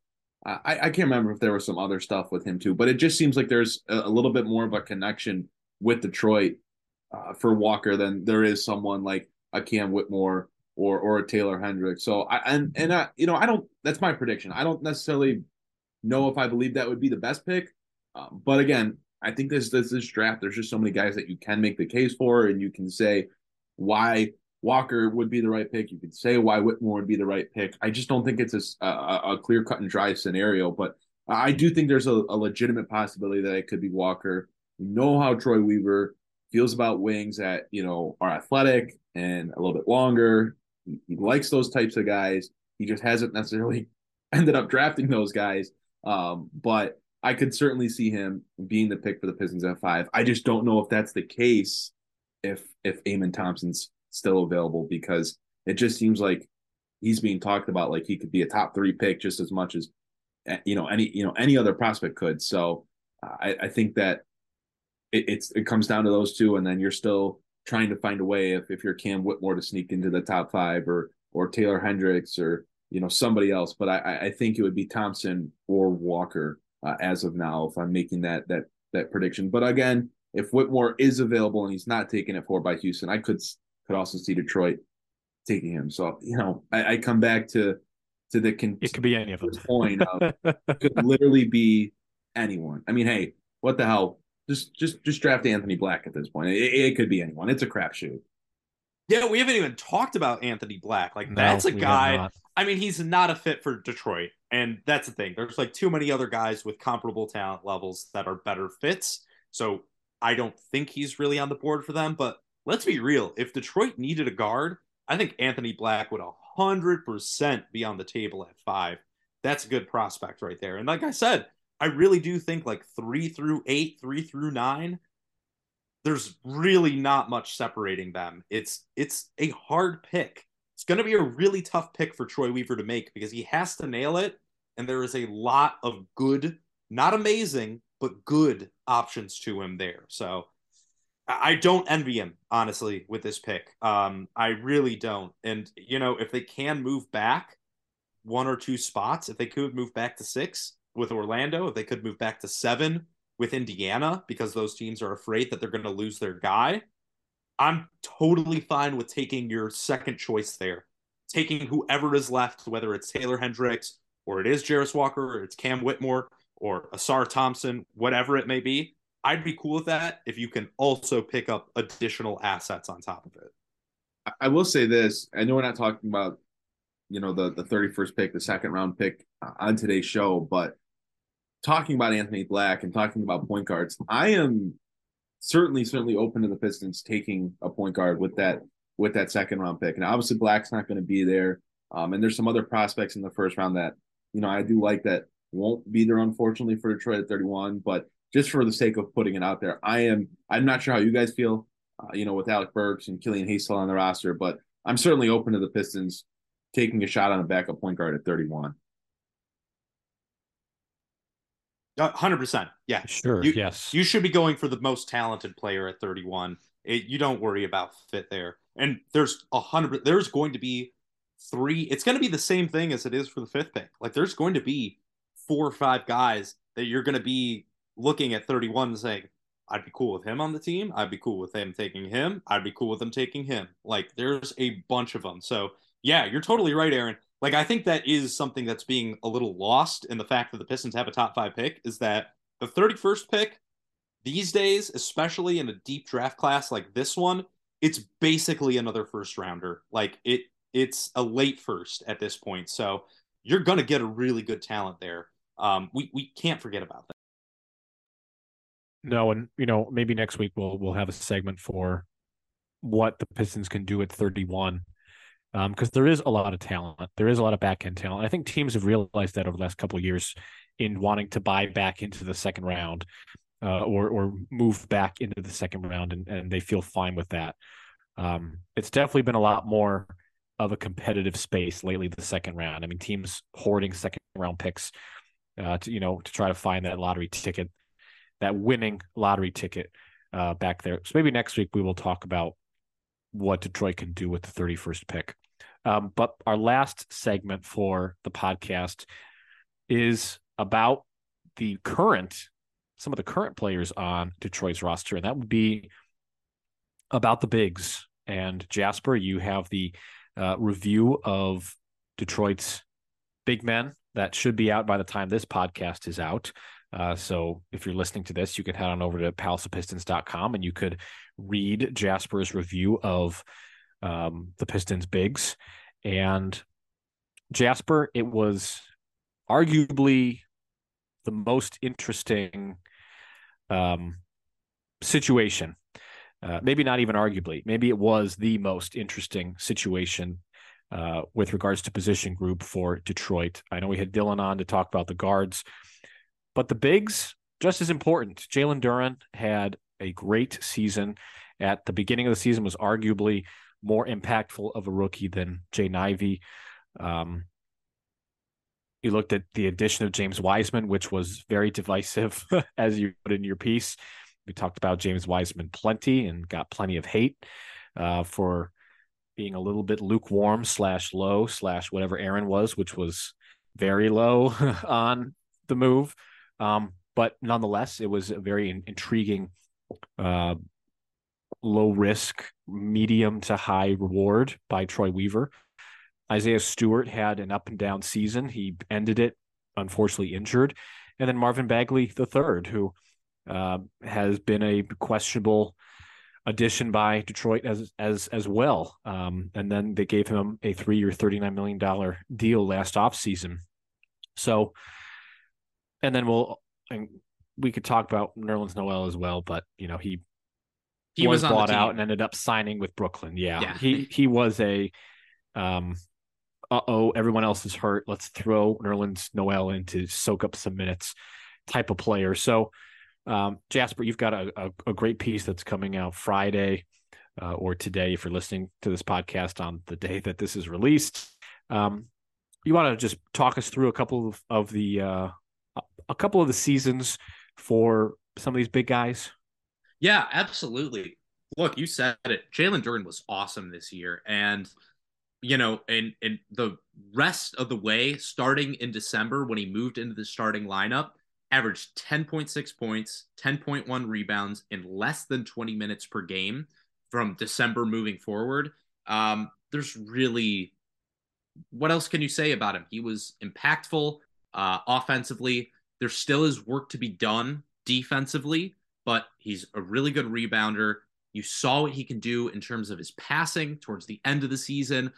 I, I can't remember if there was some other stuff with him too, but it just seems like there's a, a little bit more of a connection with Detroit uh, for Walker than there is someone like a Cam Whitmore or or a Taylor Hendricks. So I and and I you know I don't that's my prediction. I don't necessarily know if I believe that would be the best pick, um, but again, I think this this this draft there's just so many guys that you can make the case for, and you can say why Walker would be the right pick. You could say why Whitmore would be the right pick. I just don't think it's a, a, a clear cut and dry scenario, but I do think there's a, a, legitimate possibility that it could be Walker. We know how Troy Weaver feels about wings that you know are athletic and a little bit longer. He, he likes those types of guys. He just hasn't necessarily ended up drafting those guys. Um, but I could certainly see him being the pick for the Pistons at five. I just don't know if that's the case if if Amen Thompson's still available because it just seems like he's being talked about like he could be a top three pick just as much as you know any you know any other prospect could. So I, I think that it, it's it comes down to those two, and then you're still trying to find a way if if you're Cam Whitmore to sneak into the top five or or Taylor Hendricks or you know somebody else. But I I think it would be Thompson or Walker uh, as of now if I'm making that that that prediction. But again, if Whitmore is available and he's not taken at four by Houston, I could could also see Detroit taking him. So you know, I, I come back to to the con- it could be any of them. Point of could literally be anyone. I mean, hey, what the hell? Just just just draft Anthony Black at this point. It, it could be anyone. It's a crapshoot. Yeah, we haven't even talked about Anthony Black. Like no, that's a guy. I mean, he's not a fit for Detroit. And that's the thing. There's like too many other guys with comparable talent levels that are better fits. So I don't think he's really on the board for them. But let's be real. If Detroit needed a guard, I think Anthony Black would 100% be on the table at five. That's a good prospect right there. And like I said, I really do think like three through eight, three through nine, there's really not much separating them. It's it's a hard pick. It's going to be a really tough pick for Troy Weaver to make because he has to nail it and there is a lot of good, not amazing, but good options to him there. So I don't envy him, honestly, with this pick. Um, I really don't. And, you know, if they can move back one or two spots, if they could move back to six with Orlando, if they could move back to seven with Indiana, because those teams are afraid that they're going to lose their guy, I'm totally fine with taking your second choice there. Taking whoever is left, whether it's Taylor Hendricks or it is Jarace Walker, or it's Cam Whitmore, or Ausar Thompson, whatever it may be, I'd be cool with that if you can also pick up additional assets on top of it. I will say this: I know we're not talking about, you know, the the thirty first pick, the second round pick uh, on today's show, but talking about Anthony Black and talking about point guards, I am certainly certainly open to the Pistons taking a point guard with that with that second round pick. And obviously Black's not going to be there. Um, and there's some other prospects in the first round that you know, I do like that won't be there unfortunately for Detroit at 31, but just for the sake of putting it out there. I am. I'm not sure how you guys feel. Uh, you know, with Alec Burks and Killian Hayes on the roster, but I'm certainly open to the Pistons taking a shot on a backup point guard at 31. Uh, hundred percent. Yeah, sure. You, yes, you should be going for the most talented player at 31. It, you don't worry about fit there. And there's a hundred. There's going to be three. It's going to be the same thing as it is for the fifth pick. Like there's going to be four or five guys that you're going to be looking at 31 and saying, I'd be cool with him on the team. I'd be cool with them taking him. I'd be cool with them taking him. Like there's a bunch of them. So yeah, you're totally right, Aaron. Like I think that is something that's being a little lost in the fact that the Pistons have a top five pick is that the 31st pick these days, especially in a deep draft class like this one, it's basically another first rounder. Like it it's a late first at this point. So you're gonna get a really good talent there. Um, we we can't forget about that. No, and you know maybe next week we'll we'll have a segment for what the Pistons can do at 31 because um, there is a lot of talent. There is a lot of back end talent. I think teams have realized that over the last couple of years in wanting to buy back into the second round uh, or or move back into the second round, and, and they feel fine with that. Um, it's definitely been a lot more of a competitive space lately. The second round. I mean, teams hoarding second round picks uh, to you know to try to find that lottery ticket, that winning lottery ticket uh, back there. So maybe next week we will talk about what Detroit can do with the 31st pick. Um, but our last segment for the podcast is about the current, some of the current players on Detroit's roster, and that would be about the bigs. And Jasper, you have the uh, review of Detroit's big men that should be out by the time this podcast is out. Uh, so if you're listening to this, you can head on over to palacepistons.com and you could read Jasper's review of um, the Pistons bigs. And Jasper, it was arguably the most interesting um, situation. Uh, maybe not even arguably. Maybe it was the most interesting situation uh, with regards to position group for Detroit. I know we had Dylan on to talk about the guards, but the bigs just as important. Jalen Duren had a great season. At the beginning of the season, was arguably more impactful of a rookie than Jaden Ivey. Um, you looked at the addition of James Wiseman, which was very divisive, as you put in your piece. We talked about James Wiseman plenty and got plenty of hate uh, for being a little bit lukewarm slash low slash whatever Aaron was, which was very low on the move. Um, but nonetheless, it was a very in- intriguing uh, low risk, medium to high reward by Troy Weaver. Isaiah Stewart had an up and down season. He ended it, unfortunately, injured. And then Marvin Bagley III, who uh, has been a questionable addition by Detroit as as as well. Um, and then they gave him a three year, thirty nine million dollar deal last offseason. So, and then we'll and we could talk about Nerlens Noel as well, but you know he he was, was bought out and ended up signing with Brooklyn. Yeah, yeah. he he was a um, uh oh, everyone else is hurt. Let's throw Nerlens Noel in to soak up some minutes type of player. So, um, Jasper, you've got a, a, a, great piece that's coming out Friday uh, or today if you're listening to this podcast on the day that this is released. Um, you want to just talk us through a couple of, of the uh, a couple of the seasons for some of these big guys? Yeah, absolutely. Look, you said it. Jalen Duren was awesome this year, and you know, and and the rest of the way, starting in December when he moved into the starting lineup, averaged 10.6 points, 10.1 rebounds in less than 20 minutes per game from December moving forward. Um, there's really what else can you say about him? He was impactful uh, offensively. There still is work to be done defensively, but he's a really good rebounder. You saw what he can do in terms of his passing towards the end of the season.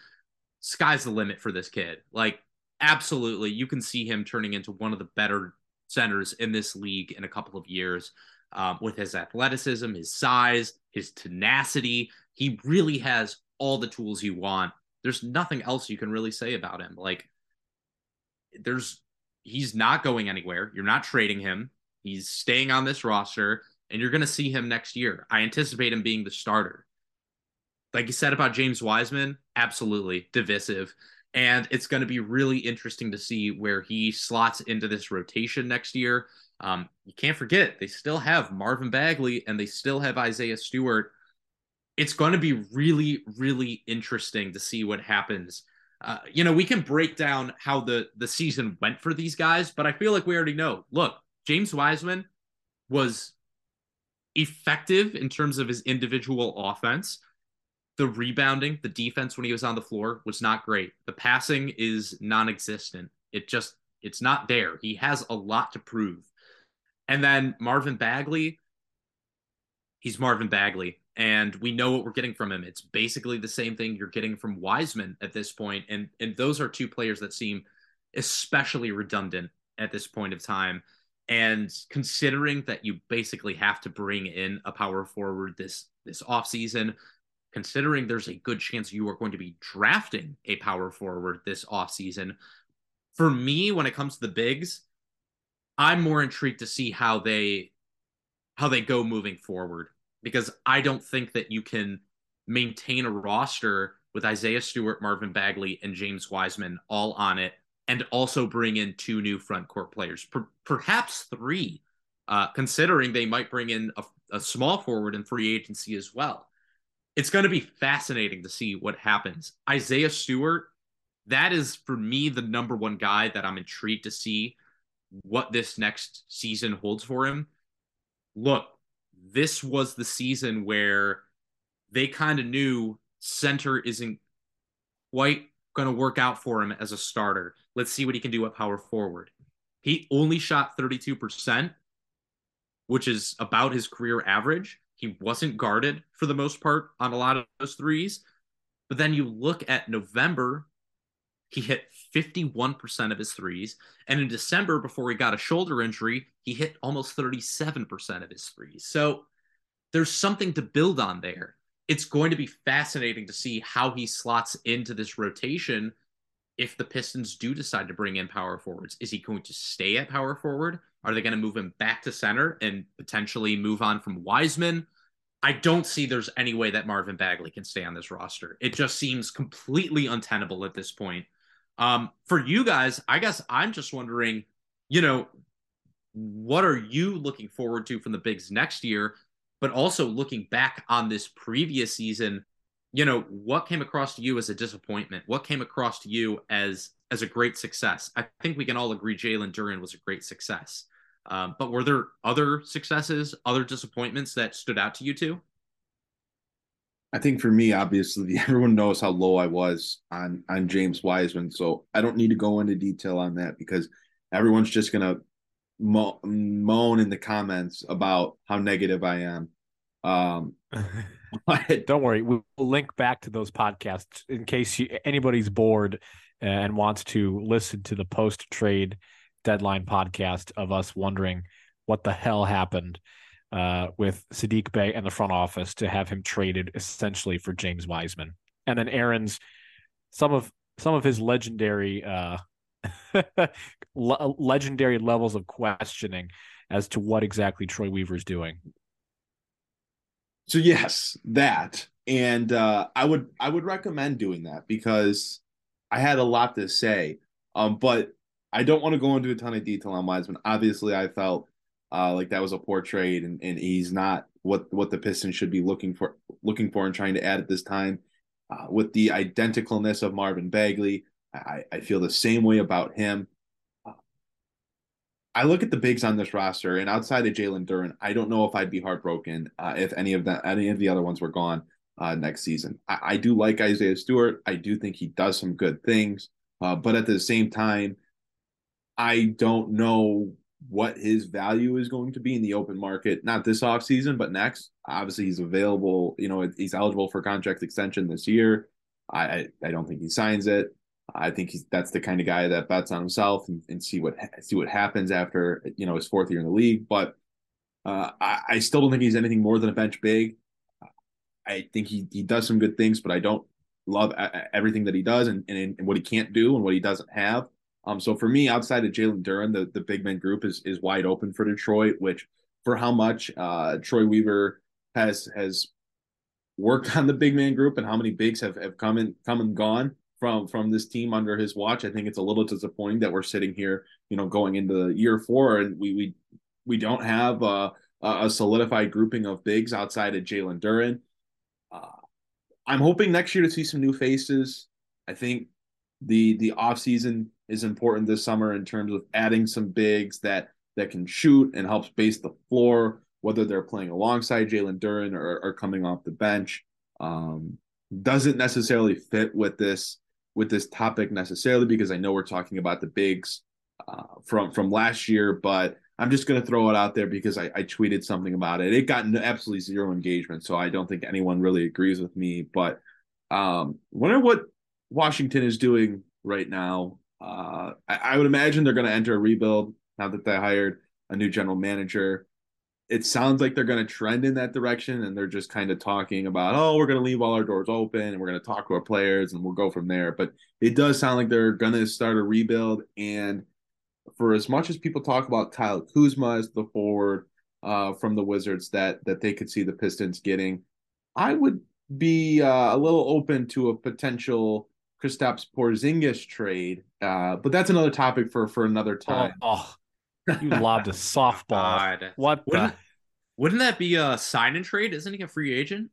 Sky's the limit for this kid. Like, absolutely, you can see him turning into one of the better centers in this league in a couple of years um, with his athleticism, his size, his tenacity. He really has all the tools you want. There's nothing else you can really say about him. Like, there's he's not going anywhere. You're not trading him. He's staying on this roster, and you're going to see him next year. I anticipate him being the starter. Like you said about James Wiseman, absolutely divisive. And it's going to be really interesting to see where he slots into this rotation next year. Um, you can't forget, they still have Marvin Bagley and they still have Isaiah Stewart. It's going to be really, really interesting to see what happens. Uh, you know, we can break down how the the season went for these guys, but I feel like we already know. Look, James Wiseman was effective in terms of his individual offense. The rebounding, the defense when he was on the floor was not great. The passing is non-existent. It just it's not there. He has a lot to prove. And then Marvin Bagley, he's Marvin Bagley, and we know what we're getting from him. It's basically the same thing you're getting from Wiseman at this point. point, and and those are two players that seem especially redundant at this point of time. And considering that you basically have to bring in a power forward this this offseason, considering there's a good chance you are going to be drafting a power forward this offseason, for me, when it comes to the bigs, I'm more intrigued to see how they how they go moving forward. Because I don't think that you can maintain a roster with Isaiah Stewart, Marvin Bagley, and James Wiseman all on it, and also bring in two new front court players, per- perhaps three, uh, considering they might bring in a, a small forward in free agency as well. It's going to be fascinating to see what happens. Isaiah Stewart, that is for me the number one guy that I'm intrigued to see what this next season holds for him. Look, this was the season where they kind of knew center isn't quite going to work out for him as a starter. Let's see what he can do at power forward. He only shot 32%, which is about his career average. He wasn't guarded for the most part on a lot of those threes. But then you look at November, he hit 51% of his threes. And in December, before he got a shoulder injury, he hit almost 37% of his threes. So there's something to build on there. It's going to be fascinating to see how he slots into this rotation if the Pistons do decide to bring in power forwards. Is he going to stay at power forward? Are they going to move him back to center and potentially move on from Wiseman? I don't see there's any way that Marvin Bagley can stay on this roster. It just seems completely untenable at this point. Um, for you guys, I guess I'm just wondering, you know, what are you looking forward to from the Bigs next year? But also looking back on this previous season, you know, what came across to you as a disappointment? What came across to you as as a great success? I think we can all agree Jalen Duren was a great success. Um, but were there other successes, other disappointments that stood out to you too? I think for me, obviously, everyone knows how low I was on on James Wiseman, so I don't need to go into detail on that because everyone's just gonna mo- moan in the comments about how negative I am. Um, don't worry, we'll link back to those podcasts in case you, anybody's bored and wants to listen to the post trade deadline podcast of us wondering what the hell happened uh, with Sadiq Bey and the front office to have him traded essentially for James Wiseman, and then Aaron's some of some of his legendary uh, le- legendary levels of questioning as to what exactly Troy Weaver is doing. So yes, that, and uh, I would I would recommend doing that because I had a lot to say, um, but I don't want to go into a ton of detail on Wiseman. Obviously, I felt uh, like that was a poor trade, and, and he's not what what the Pistons should be looking for looking for and trying to add at this time. Uh, with the identicalness of Marvin Bagley, I, I feel the same way about him. I look at the bigs on this roster, and outside of Jalen Duren, I don't know if I'd be heartbroken uh, if any of the any of the other ones were gone uh, next season. I, I, do like Isaiah Stewart. I do think he does some good things, uh, but at the same time, I don't know what his value is going to be in the open market, not this off season, but next. Obviously, he's available. You know, he's eligible for contract extension this year. I I don't think he signs it. I think he's that's the kind of guy that bets on himself and, and see what see what happens after you know his fourth year in the league. But uh, I, I still don't think he's anything more than a bench big. I think he he does some good things, but I don't love everything that he does and, and, and what he can't do and what he doesn't have. Um, so for me, outside of Jalen Duren, the, the big man group is is wide open for Detroit, which for how much uh, Troy Weaver has has worked on the big man group and how many bigs have, have come and come and gone from from this team under his watch. I think it's a little disappointing that we're sitting here, you know, going into year four and we we we don't have a, a solidified grouping of bigs outside of Jalen Duren. Uh, I'm hoping next year to see some new faces. I think the the off season is important this summer in terms of adding some bigs that that can shoot and help space the floor, whether they're playing alongside Jalen Duren or, or coming off the bench. Um, doesn't necessarily fit with this with this topic necessarily because I know we're talking about the bigs uh, from from last year, but I'm just going to throw it out there because I, I, tweeted something about it. It got absolutely zero engagement, so I don't think anyone really agrees with me. But um, wonder what Washington is doing right now. Uh, I, I would imagine they're going to enter a rebuild now that they hired a new general manager. It sounds like they're going to trend in that direction, and they're just kind of talking about, oh, we're going to leave all our doors open, and we're going to talk to our players, and we'll go from there. But it does sound like they're going to start a rebuild, and for as much as people talk about Kyle Kuzma as the forward uh, from the Wizards that that they could see the Pistons getting, I would be uh, a little open to a potential Kristaps Porzingis trade, uh, but that's another topic for for another time. Oh, oh. You lobbed a softball. God. What wouldn't, the? Wouldn't that be a sign and trade? Isn't he a free agent?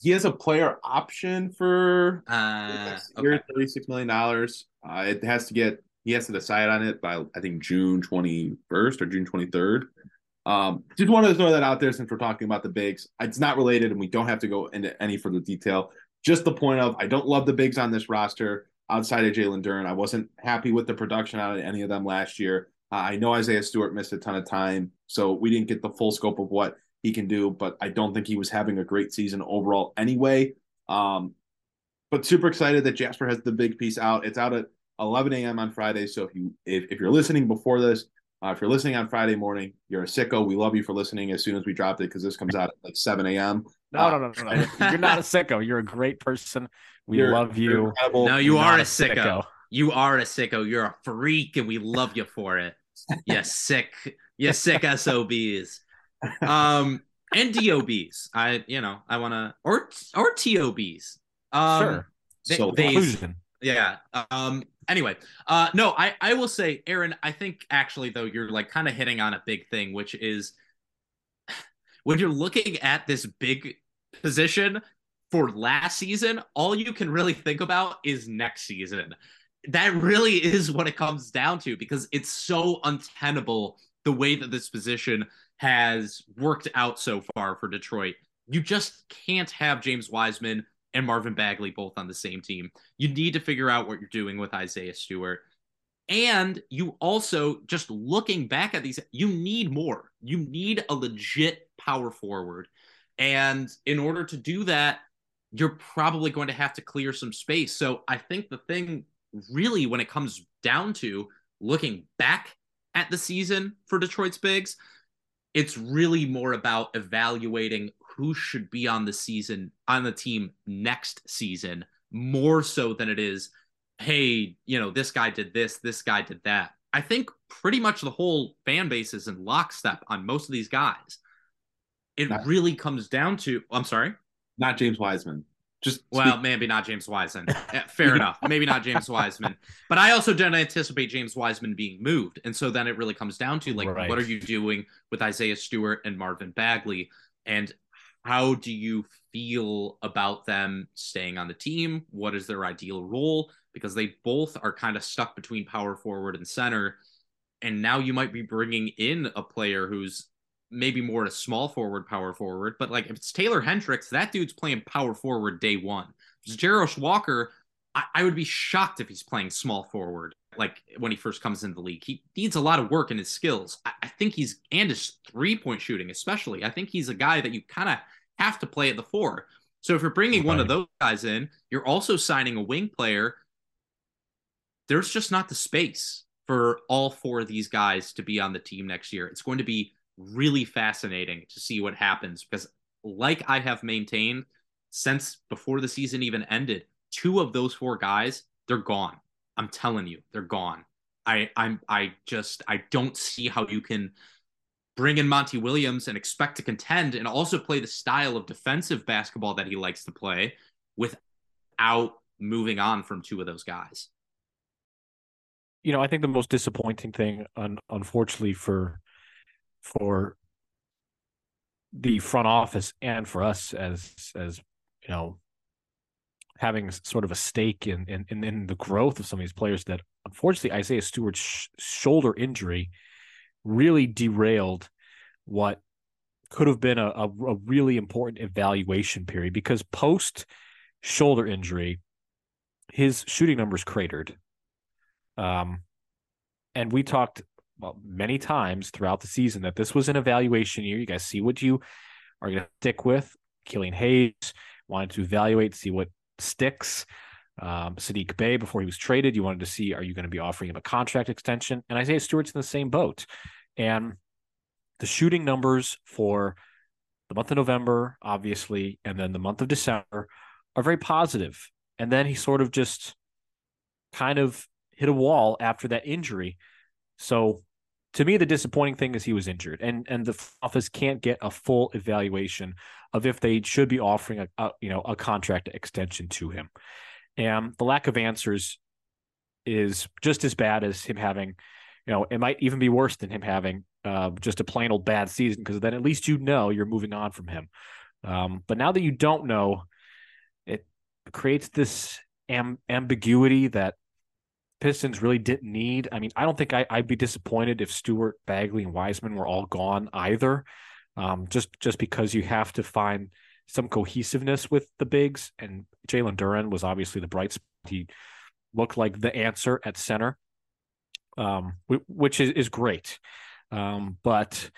He has a player option for uh, okay. thirty six million dollars. Uh, it has to get he has to decide on it by I think June 21st or June 23rd. Um, just wanted to throw that out there since we're talking about the bigs. It's not related, and we don't have to go into any further detail. Just the point of I don't love the bigs on this roster outside of Jalen Duren. I wasn't happy with the production out of any of them last year. Uh, I know Isaiah Stewart missed a ton of time, so we didn't get the full scope of what he can do. But I don't think he was having a great season overall anyway. Um, but super excited that Jasper has the big piece out. It's out at 11 a.m. on Friday. So if you if, if you're listening before this, uh, if you're listening on Friday morning, you're a sicko. We love you for listening as soon as we dropped it because this comes out at like 7 a.m. No, uh, no, no, no, no. you're not a sicko. You're a great person. We love you. No, you are a sicko. sicko. You are a sicko. You're a freak, and we love you for it. You sick, you sick SOBs. Um, and DOBs. I, you know, I want to or or TOBs. Um, sure. They, so they, yeah. Um. Anyway, uh, no, I I will say, Aaron. I think actually though you're like kind of hitting on a big thing, which is when you're looking at this big position for last season, all you can really think about is next season. That really is what it comes down to because it's so untenable the way that this position has worked out so far for Detroit. You just can't have James Wiseman and Marvin Bagley both on the same team. You need to figure out what you're doing with Isaiah Stewart. And you also, just looking back at these, you need more. You need a legit power forward. And in order to do that, you're probably going to have to clear some space. So I think the thing really, when it comes down to looking back at the season for Detroit's bigs, it's really more about evaluating who should be on the season on the team next season more so than it is hey you know this guy did this this guy did that. I think pretty much the whole fan base is in lockstep on most of these guys. It not, really comes down to i'm sorry? Not james wiseman just well speak. maybe not james wiseman eh, fair enough maybe not james wiseman but i also don't anticipate james wiseman being moved and so then it really comes down to like right. what are you doing with isaiah stewart and marvin bagley and how do you feel about them staying on the team? What is their ideal role? Because they both are kind of stuck between power forward and center. And now you might be bringing in a player who's maybe more a small forward, power forward. But like if it's Taylor Hendricks, that dude's playing power forward day one. Jarace Walker, I, I would be shocked if he's playing small forward like when he first comes into the league. He needs a lot of work in his skills. I, I think he's and his three point shooting, especially. I think he's a guy that you kind of have to play at the four. So if you're bringing right. one of those guys in, you're also signing a wing player. There's just not the space for all four of these guys to be on the team next year. It's going to be really fascinating to see what happens because, like I have maintained since before the season even ended, two of those four guys, they're gone. I'm telling you, they're gone. I I'm I just I don't see how you can bring in Monty Williams and expect to contend and also play the style of defensive basketball that he likes to play without moving on from two of those guys. You know, I think the most disappointing thing, un- unfortunately for for the front office and for us as as you know having sort of a stake in in in, the growth of some of these players that unfortunately Isaiah Stewart's sh- shoulder injury really derailed what could have been a, a, a really important evaluation period because post shoulder injury his shooting numbers cratered. Um and we talked well, many times throughout the season that this was an evaluation year. You guys see what you are going to stick with. Killian Hayes wanted to evaluate, see what sticks. Um, Saddiq Bey, before he was traded, you wanted to see are you going to be offering him a contract extension? And Isaiah Stewart's in the same boat. And the shooting numbers for the month of November, obviously, and then the month of December are very positive. And then he sort of just kind of hit a wall after that injury. So to me, the disappointing thing is he was injured, and and the office can't get a full evaluation of if they should be offering a, a you know a contract extension to him. And the lack of answers is just as bad as him having, you know, it might even be worse than him having uh, just a plain old bad season because then at least you know you're moving on from him. Um, but now that you don't know, it creates this am- ambiguity that Pistons really didn't need. I mean, I don't think I, would be disappointed if Stewart, Bagley, and Wiseman were all gone either. Um, just just because you have to find some cohesiveness with the bigs, and Jalen Duren was obviously the bright spot. He looked like the answer at center, um, which is, is great. Um, but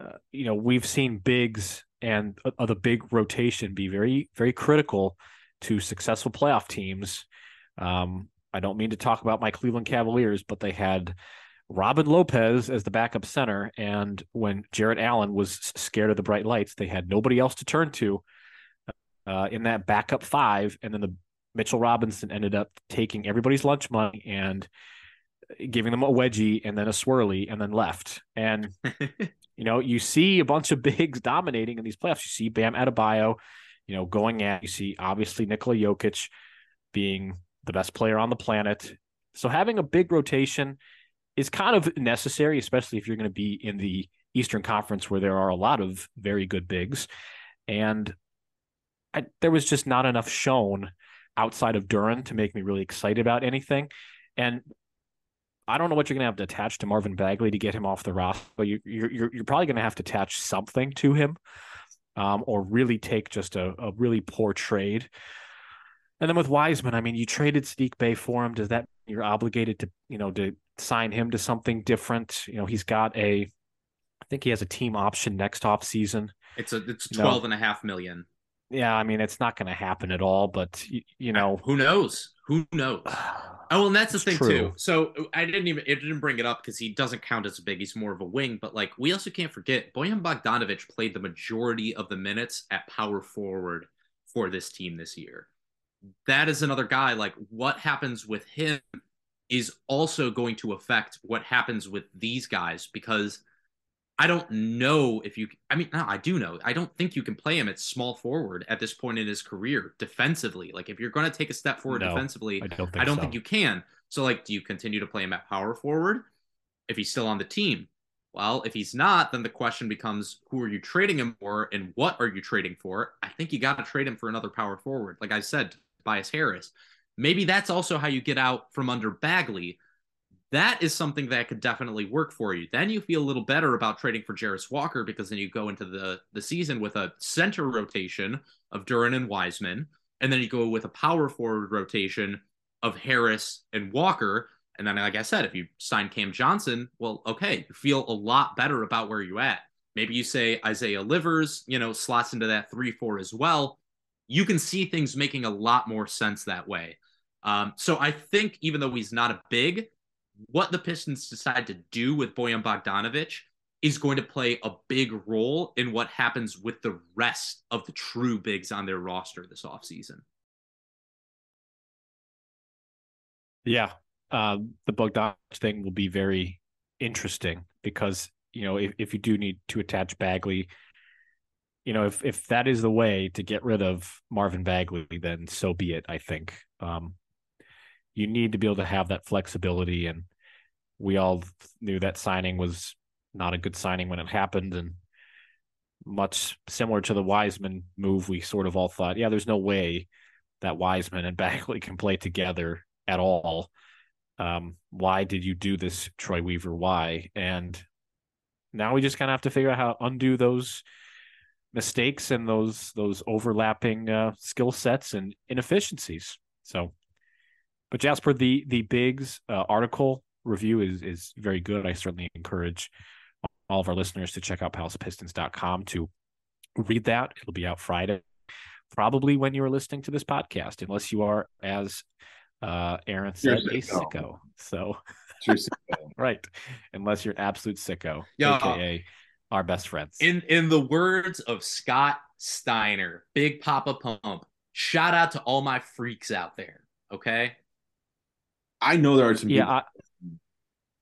uh, you know, we've seen bigs and uh, the big rotation be very very critical to successful playoff teams. Um, I don't mean to talk about my Cleveland Cavaliers, but they had Robin Lopez as the backup center. And when Jarrett Allen was scared of the bright lights, they had nobody else to turn to uh, in that backup five. And then the Mitchell Robinson ended up taking everybody's lunch money and giving them a wedgie and then a swirly and then left. And, you know, you see a bunch of bigs dominating in these playoffs. You see Bam Adebayo, you know, going at, you see obviously Nikola Jokic being the best player on the planet. So having a big rotation is kind of necessary, especially if you're going to be in the Eastern Conference where there are a lot of very good bigs. And I, there was just not enough shown outside of Duren to make me really excited about anything. And I don't know what you're going to have to attach to Marvin Bagley to get him off the roster, but you, are you're, you're probably going to have to attach something to him, um, or really take just a, a really poor trade. And then with Wiseman, I mean, you traded Saddiq Bey for him. Does that mean you're obligated to, you know, to sign him to something different? You know, he's got a I think he has a team option next off season. It's a it's 12 you know, and a half million. Yeah, I mean, it's not going to happen at all, but you, you know, who knows? Who knows? Oh, and that's the thing true. too. So I didn't even it didn't bring it up because he doesn't count as a big. He's more of a wing, but like we also can't forget Bojan Bogdanovic played the majority of the minutes at power forward for this team this year that is another guy. Like what happens with him is also going to affect what happens with these guys because I don't know if you. I mean, no, I do know. I don't think you can play him at small forward at this point in his career defensively. Like, if you're going to take a step forward no, defensively, I don't, think, I don't so. think you can. So, like, do you continue to play him at power forward if he's still on the team? Well, if he's not, then the question becomes who are you trading him for and what are you trading for? I think you got to trade him for another power forward. Like I said, Tobias Harris. Maybe that's also how you get out from under Bagley. That is something that could definitely work for you. Then you feel a little better about trading for Jarace Walker because then you go into the, the season with a center rotation of Duren and Wiseman. And then you go with a power forward rotation of Harris and Walker. And then, like I said, if you sign Cam Johnson, well, okay, you feel a lot better about where you at. Maybe you say Isaiah Livers, you know, slots into that 3 4 as well you can see things making a lot more sense that way. Um, so I think even though he's not a big, what the Pistons decide to do with Bojan Bogdanovic is going to play a big role in what happens with the rest of the true bigs on their roster this offseason. Yeah. uh, the Bogdanovic thing will be very interesting because you know if, if you do need to attach Bagley, you know if if that is the way to get rid of Marvin Bagley, then so be it. I think um, you need to be able to have that flexibility, and we all knew that signing was not a good signing when it happened, and much similar to the Wiseman move, we sort of all thought, yeah, there's no way that Wiseman and Bagley can play together at all. Um, why did you do this, Troy Weaver? Why? And now we just kind of have to figure out how to undo those mistakes and those those overlapping uh, skill sets and inefficiencies. So, but Jasper, the the Bigs uh, article review is is very good. I certainly encourage all of our listeners to check out palacepistons.com to read that. It'll be out Friday, probably when you are listening to this podcast, unless you are, as uh, Aaron said, a sicko. So, right, unless you're an absolute sicko, Yeah. aka our best friends. In in the words of Scott Steiner, Big Papa Pump, shout out to all my freaks out there. Okay. I know there are some yeah, people, I,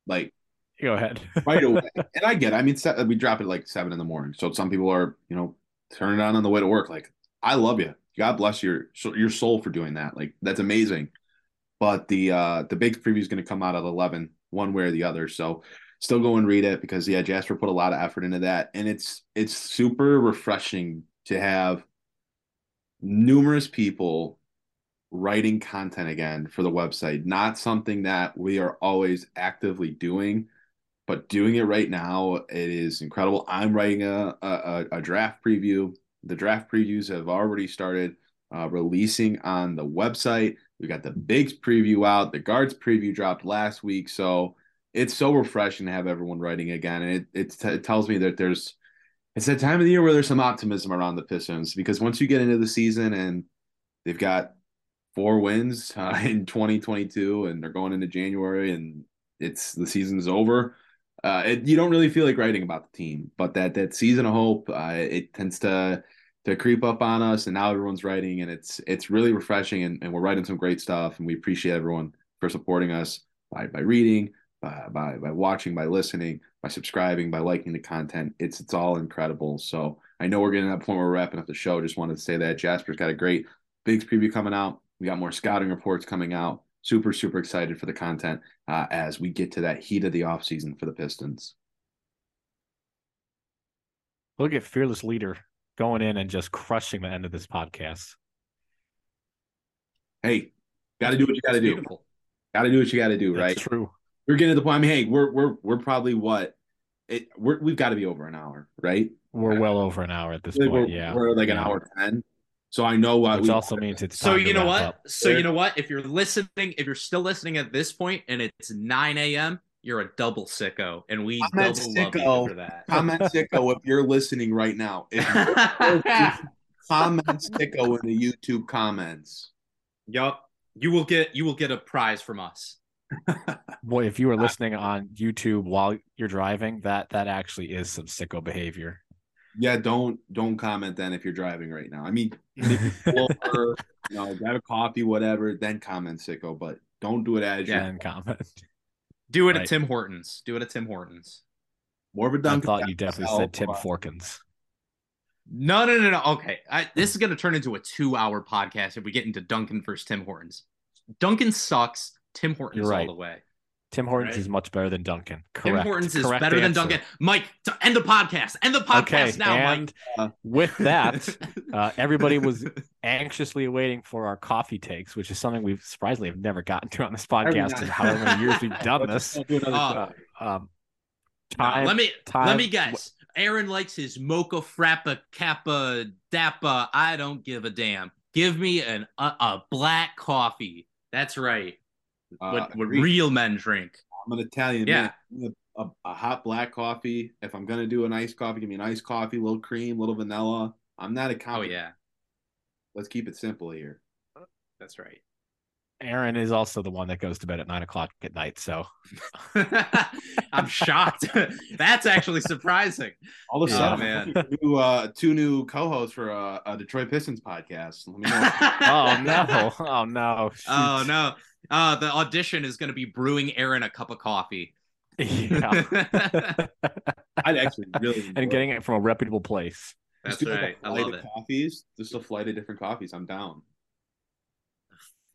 like go ahead. right away, and I get. It. I mean, se- we drop it like seven in the morning, so some people are, you know, turning it on on the way to work. Like, I love you. God bless your your soul for doing that. Like, that's amazing. But the uh the big preview is going to come out at eleven, one way or the other. So still go and read it because yeah, Jasper put a lot of effort into that, and it's it's super refreshing to have numerous people writing content again for the website. Not something that we are always actively doing, but doing it right now, it is incredible. I'm writing a a, a draft preview. The draft previews have already started uh, releasing on the website. We got the bigs preview out. The guards preview dropped last week, so it's so refreshing to have everyone writing again. And it t- it tells me that there's it's that time of the year where there's some optimism around the Pistons because once you get into the season and they've got four wins uh, in 2022 and they're going into January and it's the season's over. Uh, it, you don't really feel like writing about the team, but that that season of hope, uh, it tends to to creep up on us, and now everyone's writing, and it's it's really refreshing, and, and we're writing some great stuff, and we appreciate everyone for supporting us by by reading, by by by watching, by listening, by subscribing, by liking the content. It's it's all incredible. So I know we're getting to that point where we're wrapping up the show. Just wanted to say that Jasper's got a great Bigs preview coming out. We got more scouting reports coming out. Super, super excited for the content uh, as we get to that heat of the offseason for the Pistons. Look at fearless leader going in and just crushing the end of this podcast. Hey, got to do what you got to do. Got to do what you got to do, right? True. We're getting to the point. I mean, hey, we're we're we're probably what it we're, we've got to be over an hour, right? We're well over an hour at this We're, point. yeah, we're like an Yeah. hour ten. So I know what which we, also means it's So time to you know wrap what? up. So you know what? If you're listening, if you're still listening at this point and it's 9 a.m., you're a double sicko, and we Comment double love you sicko. for that. comment sicko if you're listening right now. If you're comment sicko in the YouTube comments. yup. You will get you will get a prize from us. Boy, if you are uh, listening on YouTube while you're driving, that that actually is some sicko behavior. Yeah, don't don't comment then if you're driving right now. I mean, maybe over, you know, grab a coffee, whatever, then comment sicko, but don't do it as Yeah. you're And comment. Do it Right. at Tim Hortons. Do it at Tim Hortons. more of a I Dunkin' thought you definitely style, said Tim but- Forkins. No, no, no, no. Okay, I, this is going to turn into a two-hour podcast if we get into Dunkin' versus Tim Hortons. Dunkin' sucks. Tim Hortons You're all right. the way. Tim Hortons Right. is much better than Dunkin'. Tim Correct. Hortons is Correct better than answer. Dunkin'. Mike, to end the podcast. End the podcast Okay, now, and Mike. with that, uh, everybody was anxiously waiting for our coffee takes, which is something we've surprisingly have never gotten to on this podcast in however many years we've done this. Uh. Um, No, time, let me time- let me guess. Aaron likes his mocha frappa kappa dappa. I don't give a damn. Give me an a, a black coffee. That's right. Uh, what what agreed. real men drink. I'm an Italian Yeah. man. A, a hot black coffee. If I'm gonna do an iced coffee, give me an iced coffee, a little cream, a little vanilla. I'm not a Oh yeah, Let's keep it simple here. that's right. Aaron is also the one that goes to bed at nine o'clock at night. So I'm shocked. that's actually surprising. All of a Oh, sudden, man. new, uh, two new co-hosts for uh, a Detroit Pistons podcast. Let me know. oh no, oh no, Oh no. Uh, the audition is going to be brewing Aaron a cup of coffee. Yeah. I'd actually really and getting it from a reputable place. That's Just do, like, right. a I love of it. Coffees, just a flight of different coffees. I'm down.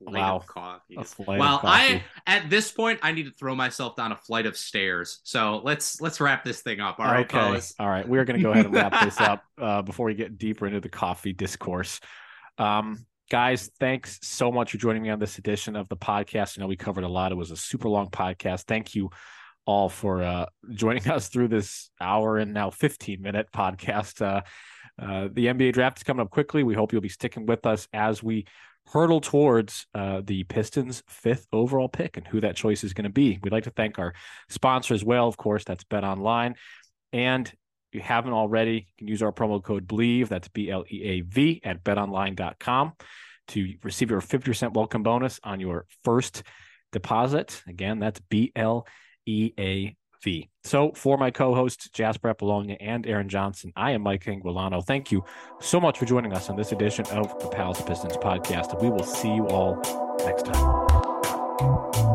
Flight Wow. of coffee. A flight of Well, coffee. I at this point I need to throw myself down a flight of stairs. So let's let's wrap this thing up. All right, okay. fellas. All right. We're going to go ahead and wrap this up uh, before we get deeper into the coffee discourse. Um, guys, thanks so much for joining me on this edition of the podcast. I know we covered a lot. It was a super long podcast. Thank you all for uh, joining us through this hour and now 15 minute podcast. Uh, uh, the NBA draft is coming up quickly. We hope you'll be sticking with us as we hurdle towards uh, the Pistons' fifth overall pick and who that choice is going to be. We'd like to thank our sponsor as well. Of course, that's Bet Online. And you haven't already, you can use our promo code BLEAV, that's B L E A V, at betonline.com to receive your 50% welcome bonus on your first deposit. Again, that's B L E A V. So, for my co hosts, Jasper Apollonia and Aaron Johnson, I am Mike Anguilano. Thank you so much for joining us on this edition of the Palace Pistons podcast. We will see you all next time.